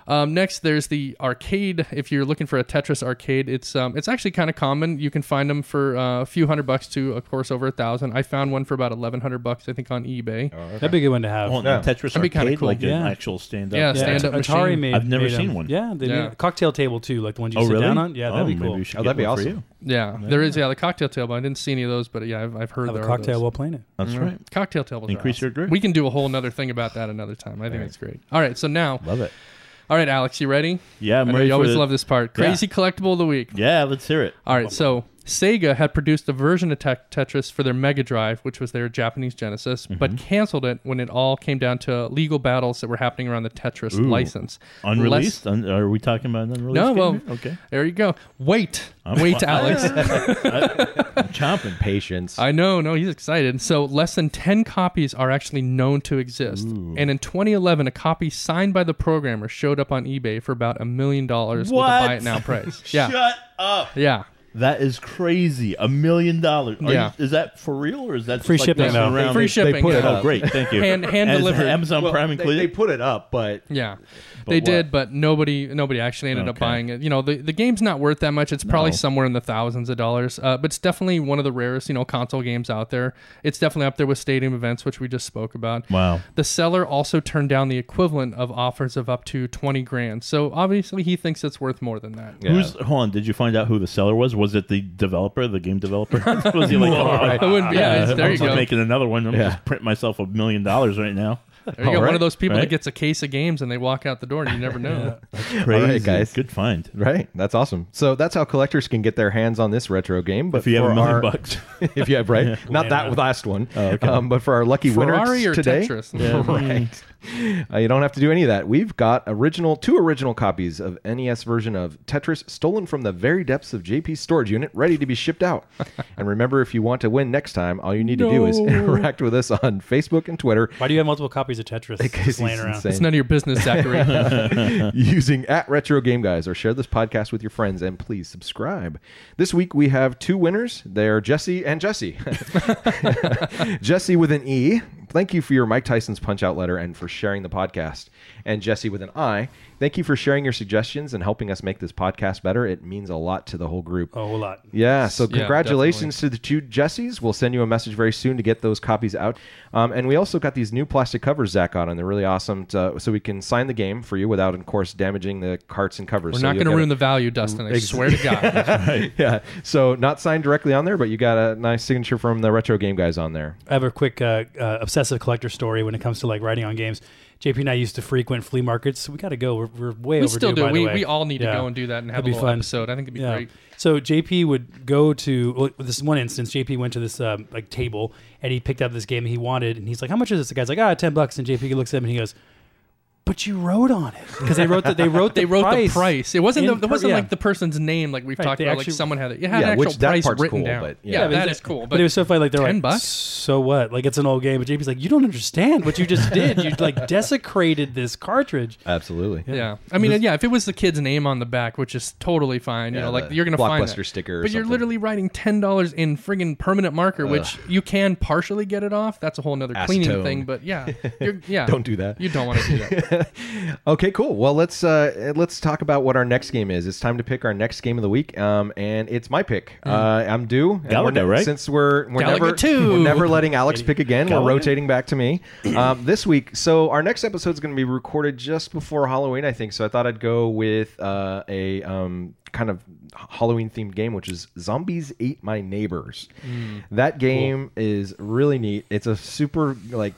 [SPEAKER 4] Um, next, there's the arcade. If you're looking for a Tetris arcade, it's um, it's actually kind of common. You can find them for uh, a few hundred bucks to, of course, over a thousand. I found one for about eleven hundred bucks, I think, on eBay.
[SPEAKER 2] That'd be a good one to have.
[SPEAKER 3] Oh,
[SPEAKER 1] Yeah.
[SPEAKER 3] Tetris
[SPEAKER 4] That'd be kinda
[SPEAKER 3] arcade,
[SPEAKER 4] cool.
[SPEAKER 3] like an actual stand-up.
[SPEAKER 4] Yeah,
[SPEAKER 2] yeah,
[SPEAKER 4] stand-up
[SPEAKER 2] Atari made.
[SPEAKER 3] I've never
[SPEAKER 2] made
[SPEAKER 3] seen
[SPEAKER 2] them.
[SPEAKER 3] one.
[SPEAKER 2] Yeah, they
[SPEAKER 4] Yeah.
[SPEAKER 2] made a cocktail table too, like the ones you
[SPEAKER 3] Oh,
[SPEAKER 2] sit
[SPEAKER 3] really?
[SPEAKER 2] down on. Yeah, that'd
[SPEAKER 3] oh,
[SPEAKER 2] be cool.
[SPEAKER 3] we should
[SPEAKER 1] Oh, that'd be
[SPEAKER 3] one for
[SPEAKER 1] awesome.
[SPEAKER 3] you.
[SPEAKER 4] Yeah, there is. Yeah, the cocktail table. I didn't see any of those, but yeah, I've, I've heard
[SPEAKER 2] Have a
[SPEAKER 4] there are
[SPEAKER 2] cocktail
[SPEAKER 4] those.
[SPEAKER 2] while playing it.
[SPEAKER 3] That's right.
[SPEAKER 4] Cocktail tables.
[SPEAKER 3] Increase your grip.
[SPEAKER 4] We can do a whole another thing about that another time. I think
[SPEAKER 1] Right.
[SPEAKER 4] that's great. All right, so now,
[SPEAKER 3] Love it.
[SPEAKER 4] All right, Alex, you ready?
[SPEAKER 3] Yeah, I'm
[SPEAKER 4] I
[SPEAKER 3] ready
[SPEAKER 4] you always love this part. Crazy collectible of the week.
[SPEAKER 3] Yeah, let's hear it.
[SPEAKER 4] All right, so Sega had produced a version of Tet- Tetris for their Mega Drive, which was their Japanese Genesis,
[SPEAKER 3] Mm-hmm.
[SPEAKER 4] but canceled it when it all came down to legal battles that were happening around the Tetris
[SPEAKER 3] Ooh.
[SPEAKER 4] license.
[SPEAKER 3] Unreleased? Un- are we talking about an unreleased?
[SPEAKER 4] No,
[SPEAKER 3] game
[SPEAKER 4] well-
[SPEAKER 3] here? okay.
[SPEAKER 4] There you go. Wait,
[SPEAKER 3] I'm-
[SPEAKER 4] wait, Alex.
[SPEAKER 3] I'm chomping.
[SPEAKER 1] Patience.
[SPEAKER 4] I know, no, he's excited. So less than 10 copies are actually known to exist.
[SPEAKER 3] Ooh.
[SPEAKER 4] And in 2011, a copy signed by the programmer showed up on eBay for about a million dollars with a buy it now price. Yeah.
[SPEAKER 3] Shut up.
[SPEAKER 4] Yeah.
[SPEAKER 3] That is crazy. A million dollars. Are
[SPEAKER 4] Yeah.
[SPEAKER 3] you- is that for real or is that just
[SPEAKER 2] Free
[SPEAKER 3] like
[SPEAKER 2] shipping,
[SPEAKER 3] messing
[SPEAKER 2] though.
[SPEAKER 3] around?
[SPEAKER 4] Free
[SPEAKER 3] They-
[SPEAKER 4] shipping.
[SPEAKER 1] they put it
[SPEAKER 4] yeah.
[SPEAKER 1] up.
[SPEAKER 3] Oh, great. Thank you.
[SPEAKER 4] Hand- hand
[SPEAKER 3] And
[SPEAKER 4] delivered.
[SPEAKER 3] Amazon
[SPEAKER 1] Well,
[SPEAKER 3] Prime
[SPEAKER 1] they,
[SPEAKER 3] included?
[SPEAKER 1] they put it up, but
[SPEAKER 4] Yeah.
[SPEAKER 3] But
[SPEAKER 4] they
[SPEAKER 3] what?
[SPEAKER 4] did, but nobody nobody actually ended up buying it. You know, the, the game's not worth that much. It's probably
[SPEAKER 3] No.
[SPEAKER 4] somewhere in the thousands of dollars. Uh, but it's definitely one of the rarest, you know, console games out there. It's definitely up there with stadium events, which we just spoke about.
[SPEAKER 3] wow.
[SPEAKER 4] The seller also turned down the equivalent of offers of up to 20 grand. So obviously he thinks it's worth more than that.
[SPEAKER 1] yeah.
[SPEAKER 3] Who's hold on? Did you find out who the seller was? Was it the developer, the game developer? was he like, oh,
[SPEAKER 4] I wouldn't be, yeah, it's- there
[SPEAKER 3] I'm
[SPEAKER 4] you go.
[SPEAKER 3] making another one. I'm
[SPEAKER 1] Yeah.
[SPEAKER 3] just print myself a million dollars right now.
[SPEAKER 4] There you go.
[SPEAKER 1] All
[SPEAKER 4] One of those people
[SPEAKER 3] Right.
[SPEAKER 4] that gets a case of games and they walk out the door and you never know.
[SPEAKER 3] That's crazy,
[SPEAKER 1] guys.
[SPEAKER 3] Good find.
[SPEAKER 1] right. That's awesome. So that's how collectors can get their hands on this retro game. But
[SPEAKER 3] If you have a million
[SPEAKER 1] our-
[SPEAKER 3] bucks.
[SPEAKER 1] if you have right, not that last one.
[SPEAKER 3] Oh, okay.
[SPEAKER 1] um, but for our lucky
[SPEAKER 4] Ferrari or
[SPEAKER 1] winners today,
[SPEAKER 4] Tetris?
[SPEAKER 1] right? Uh, you don't have to do any of that. We've got original two original copies of NES version of Tetris stolen from the very depths of JP's storage unit, ready to be shipped out. and remember, if you want to win next time, all you need to do is interact with us on Facebook and Twitter
[SPEAKER 2] Why do you have multiple copies of Tetris just laying around?
[SPEAKER 1] insane.
[SPEAKER 4] It's none of your business, Zachary.
[SPEAKER 1] using at Retro Game Guys or share this podcast with your friends and please subscribe. This week we have two winners. They're Jesse and Jesse. Jesse with an E. Thank you for your Mike Tyson's Punch Out letter and for sharing the podcast. And Jesse with an I. Thank you for sharing your suggestions and helping us make this podcast better. It means a lot to the whole group.
[SPEAKER 2] a whole lot.
[SPEAKER 1] Yeah, so
[SPEAKER 4] Yeah,
[SPEAKER 1] congratulations to the two Jessies. We'll send you a message very soon to get those copies out. Um, and we also got these new plastic covers Zach got, and they're really awesome. To, so we can sign the game for you without, of course, damaging the carts and covers.
[SPEAKER 4] We're
[SPEAKER 1] So
[SPEAKER 4] not going to ruin
[SPEAKER 1] a-
[SPEAKER 4] the value, Dustin. I
[SPEAKER 1] Ex-
[SPEAKER 4] swear to God.
[SPEAKER 1] yeah, so not signed directly on there, but you got a nice signature from the retro game guys on there.
[SPEAKER 2] I have a quick uh, uh, obsessive collector story when it comes to like writing on games. JP and I used to frequent flea markets. We got to go. We're, we're way
[SPEAKER 4] we
[SPEAKER 2] overdue.
[SPEAKER 4] still do. We, we all need
[SPEAKER 2] Yeah.
[SPEAKER 4] to go and do that and have
[SPEAKER 2] That'd
[SPEAKER 4] a little
[SPEAKER 2] fun.
[SPEAKER 4] episode. I think it'd be
[SPEAKER 2] Yeah.
[SPEAKER 4] great.
[SPEAKER 2] So JP would go to well, this one instance. JP went to this um, like table and he picked up this game he wanted, and he's like, "How much is this?" The guy's like, "Ah, ten bucks." And JP looks at him and he goes, But you wrote on it because they wrote that they wrote
[SPEAKER 4] They
[SPEAKER 2] the
[SPEAKER 4] wrote
[SPEAKER 2] price.
[SPEAKER 4] the price. It wasn't. The, it wasn't
[SPEAKER 2] per-
[SPEAKER 4] like the person's name, like we've
[SPEAKER 2] Right,
[SPEAKER 4] talked about.
[SPEAKER 2] actually-
[SPEAKER 4] like someone had it. It had
[SPEAKER 1] Yeah,
[SPEAKER 4] an
[SPEAKER 1] which
[SPEAKER 4] actual
[SPEAKER 1] that
[SPEAKER 4] price
[SPEAKER 1] part's
[SPEAKER 4] written
[SPEAKER 1] cool,
[SPEAKER 4] down.
[SPEAKER 1] but, yeah.
[SPEAKER 4] yeah,
[SPEAKER 2] Yeah, but
[SPEAKER 4] that
[SPEAKER 2] it-
[SPEAKER 4] is cool.
[SPEAKER 2] But,
[SPEAKER 4] But
[SPEAKER 2] it was so funny. Like they're
[SPEAKER 4] 10
[SPEAKER 2] like,
[SPEAKER 4] bucks?
[SPEAKER 2] so what? Like it's an old game. But JP's like, you don't understand what you just did. You like desecrated this cartridge.
[SPEAKER 1] Absolutely.
[SPEAKER 4] yeah, I mean, yeah, if it was the kid's name on the back, which is totally fine, you know, like you're gonna find
[SPEAKER 1] Blockbuster
[SPEAKER 4] that.
[SPEAKER 1] sticker or
[SPEAKER 4] But you're literally writing ten dollars in friggin' permanent marker, which you can partially get it off. That's a whole nother cleaning thing. But yeah, yeah,
[SPEAKER 1] Don't do that.
[SPEAKER 4] You don't want to do that.
[SPEAKER 1] Okay, cool. Well, let's uh, let's talk about what our next game is. It's time to pick our next game of the week, um, and it's my pick. Uh, I'm due.
[SPEAKER 3] Galaga,
[SPEAKER 1] we're
[SPEAKER 3] right?
[SPEAKER 1] Since we're we're never
[SPEAKER 4] two.
[SPEAKER 1] we're never letting Alex pick again. We're rotating back to me um, this week. So our next episode is going to be recorded just before Halloween, I think. So I thought I'd go with uh, a um, kind of Halloween themed game, which is Zombies Ate My Neighbors. That game is really neat. It's a super like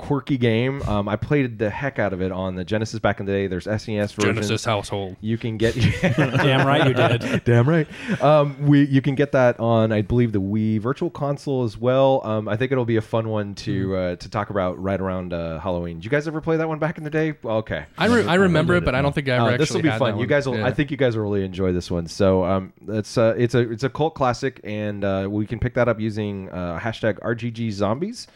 [SPEAKER 1] quirky game. Um, I played the heck out of it on the Genesis back in the day. There's SNES versions.
[SPEAKER 4] Genesis household.
[SPEAKER 1] You can get
[SPEAKER 2] Damn right you did.
[SPEAKER 1] Damn right. Um, we you can get that on I believe the Wii Virtual Console as well. Um, I think it'll be a fun one to uh, to talk about right around uh, Halloween. Did you guys ever play that one back in the day? Okay.
[SPEAKER 4] I, re- I remember it,
[SPEAKER 3] it,
[SPEAKER 4] but I don't think I ever
[SPEAKER 1] Uh,
[SPEAKER 4] actually
[SPEAKER 1] this will be
[SPEAKER 4] had
[SPEAKER 1] fun. You guys will.
[SPEAKER 4] Yeah.
[SPEAKER 1] I think you guys will really enjoy this one. So um, it's uh, it's a it's a cult classic, and uh, we can pick that up using uh, hashtag RGG Zombies.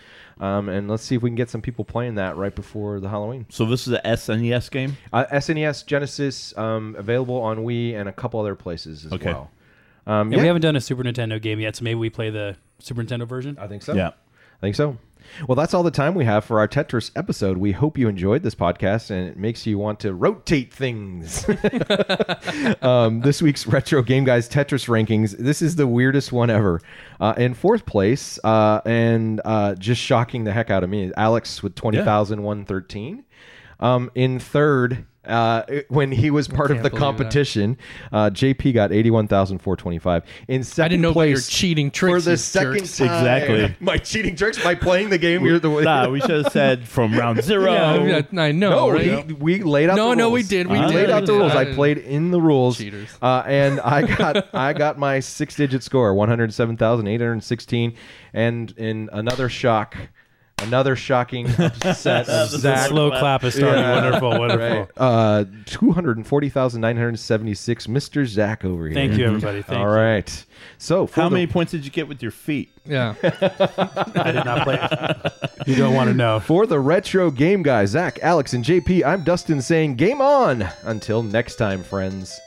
[SPEAKER 1] Um, and let's see if we can get some people playing that right before the Halloween.
[SPEAKER 3] So this is a SNES game.
[SPEAKER 1] Uh, SNES, Genesis, um, available on Wii and a couple other places as
[SPEAKER 3] Okay.
[SPEAKER 1] well. Um,
[SPEAKER 2] Yeah,
[SPEAKER 1] yeah,
[SPEAKER 2] we haven't done a Super Nintendo game yet, so maybe we play the Super Nintendo version.
[SPEAKER 1] I think so.
[SPEAKER 3] Yeah.
[SPEAKER 1] I think so. Well, that's all the time we have for our Tetris episode. We hope you enjoyed this podcast and it makes you want to rotate things. um, this week's Retro Game Guys Tetris rankings. This is the weirdest one ever. Uh, in fourth place, uh, and uh, just shocking the heck out of me, Alex with 20,113. Um, in third, uh, when he was part of the competition, uh, JP got 81,425. In second
[SPEAKER 4] I didn't know about
[SPEAKER 1] place,
[SPEAKER 4] your cheating
[SPEAKER 1] for
[SPEAKER 4] tricks.
[SPEAKER 1] the
[SPEAKER 4] you
[SPEAKER 1] second
[SPEAKER 4] jerks.
[SPEAKER 1] time.
[SPEAKER 3] Exactly.
[SPEAKER 1] My cheating tricks by playing the game. You're the
[SPEAKER 3] Nah, we should have said from round zero.
[SPEAKER 4] Yeah, yeah, I know,
[SPEAKER 1] no,
[SPEAKER 4] right?
[SPEAKER 1] he, we laid out.
[SPEAKER 4] No,
[SPEAKER 1] the
[SPEAKER 4] no,
[SPEAKER 1] rules.
[SPEAKER 4] we did, we
[SPEAKER 1] We
[SPEAKER 3] did,
[SPEAKER 1] laid
[SPEAKER 3] we
[SPEAKER 1] out the
[SPEAKER 4] did.
[SPEAKER 1] rules. I
[SPEAKER 4] I-
[SPEAKER 1] played in the rules.
[SPEAKER 4] Cheaters.
[SPEAKER 1] Uh, and I got I got my six digit score, one hundred seven thousand eight hundred sixteen, and in another shock, another shocking upset of
[SPEAKER 2] The
[SPEAKER 1] Zach.
[SPEAKER 2] slow clap is starting.
[SPEAKER 1] Yeah.
[SPEAKER 2] Wonderful, wonderful.
[SPEAKER 1] Right. Uh, two hundred forty thousand nine hundred seventy six. Mr. Zach over here.
[SPEAKER 2] Thank you, everybody. Thank
[SPEAKER 1] All
[SPEAKER 2] you.
[SPEAKER 1] right. So for
[SPEAKER 3] How
[SPEAKER 1] the-
[SPEAKER 3] many points did you get with your feet?
[SPEAKER 4] Yeah.
[SPEAKER 2] I did not play. You don't want to know.
[SPEAKER 1] For the retro game guy, Zach, Alex, and JP, I'm Dustin saying game on. Until next time, friends.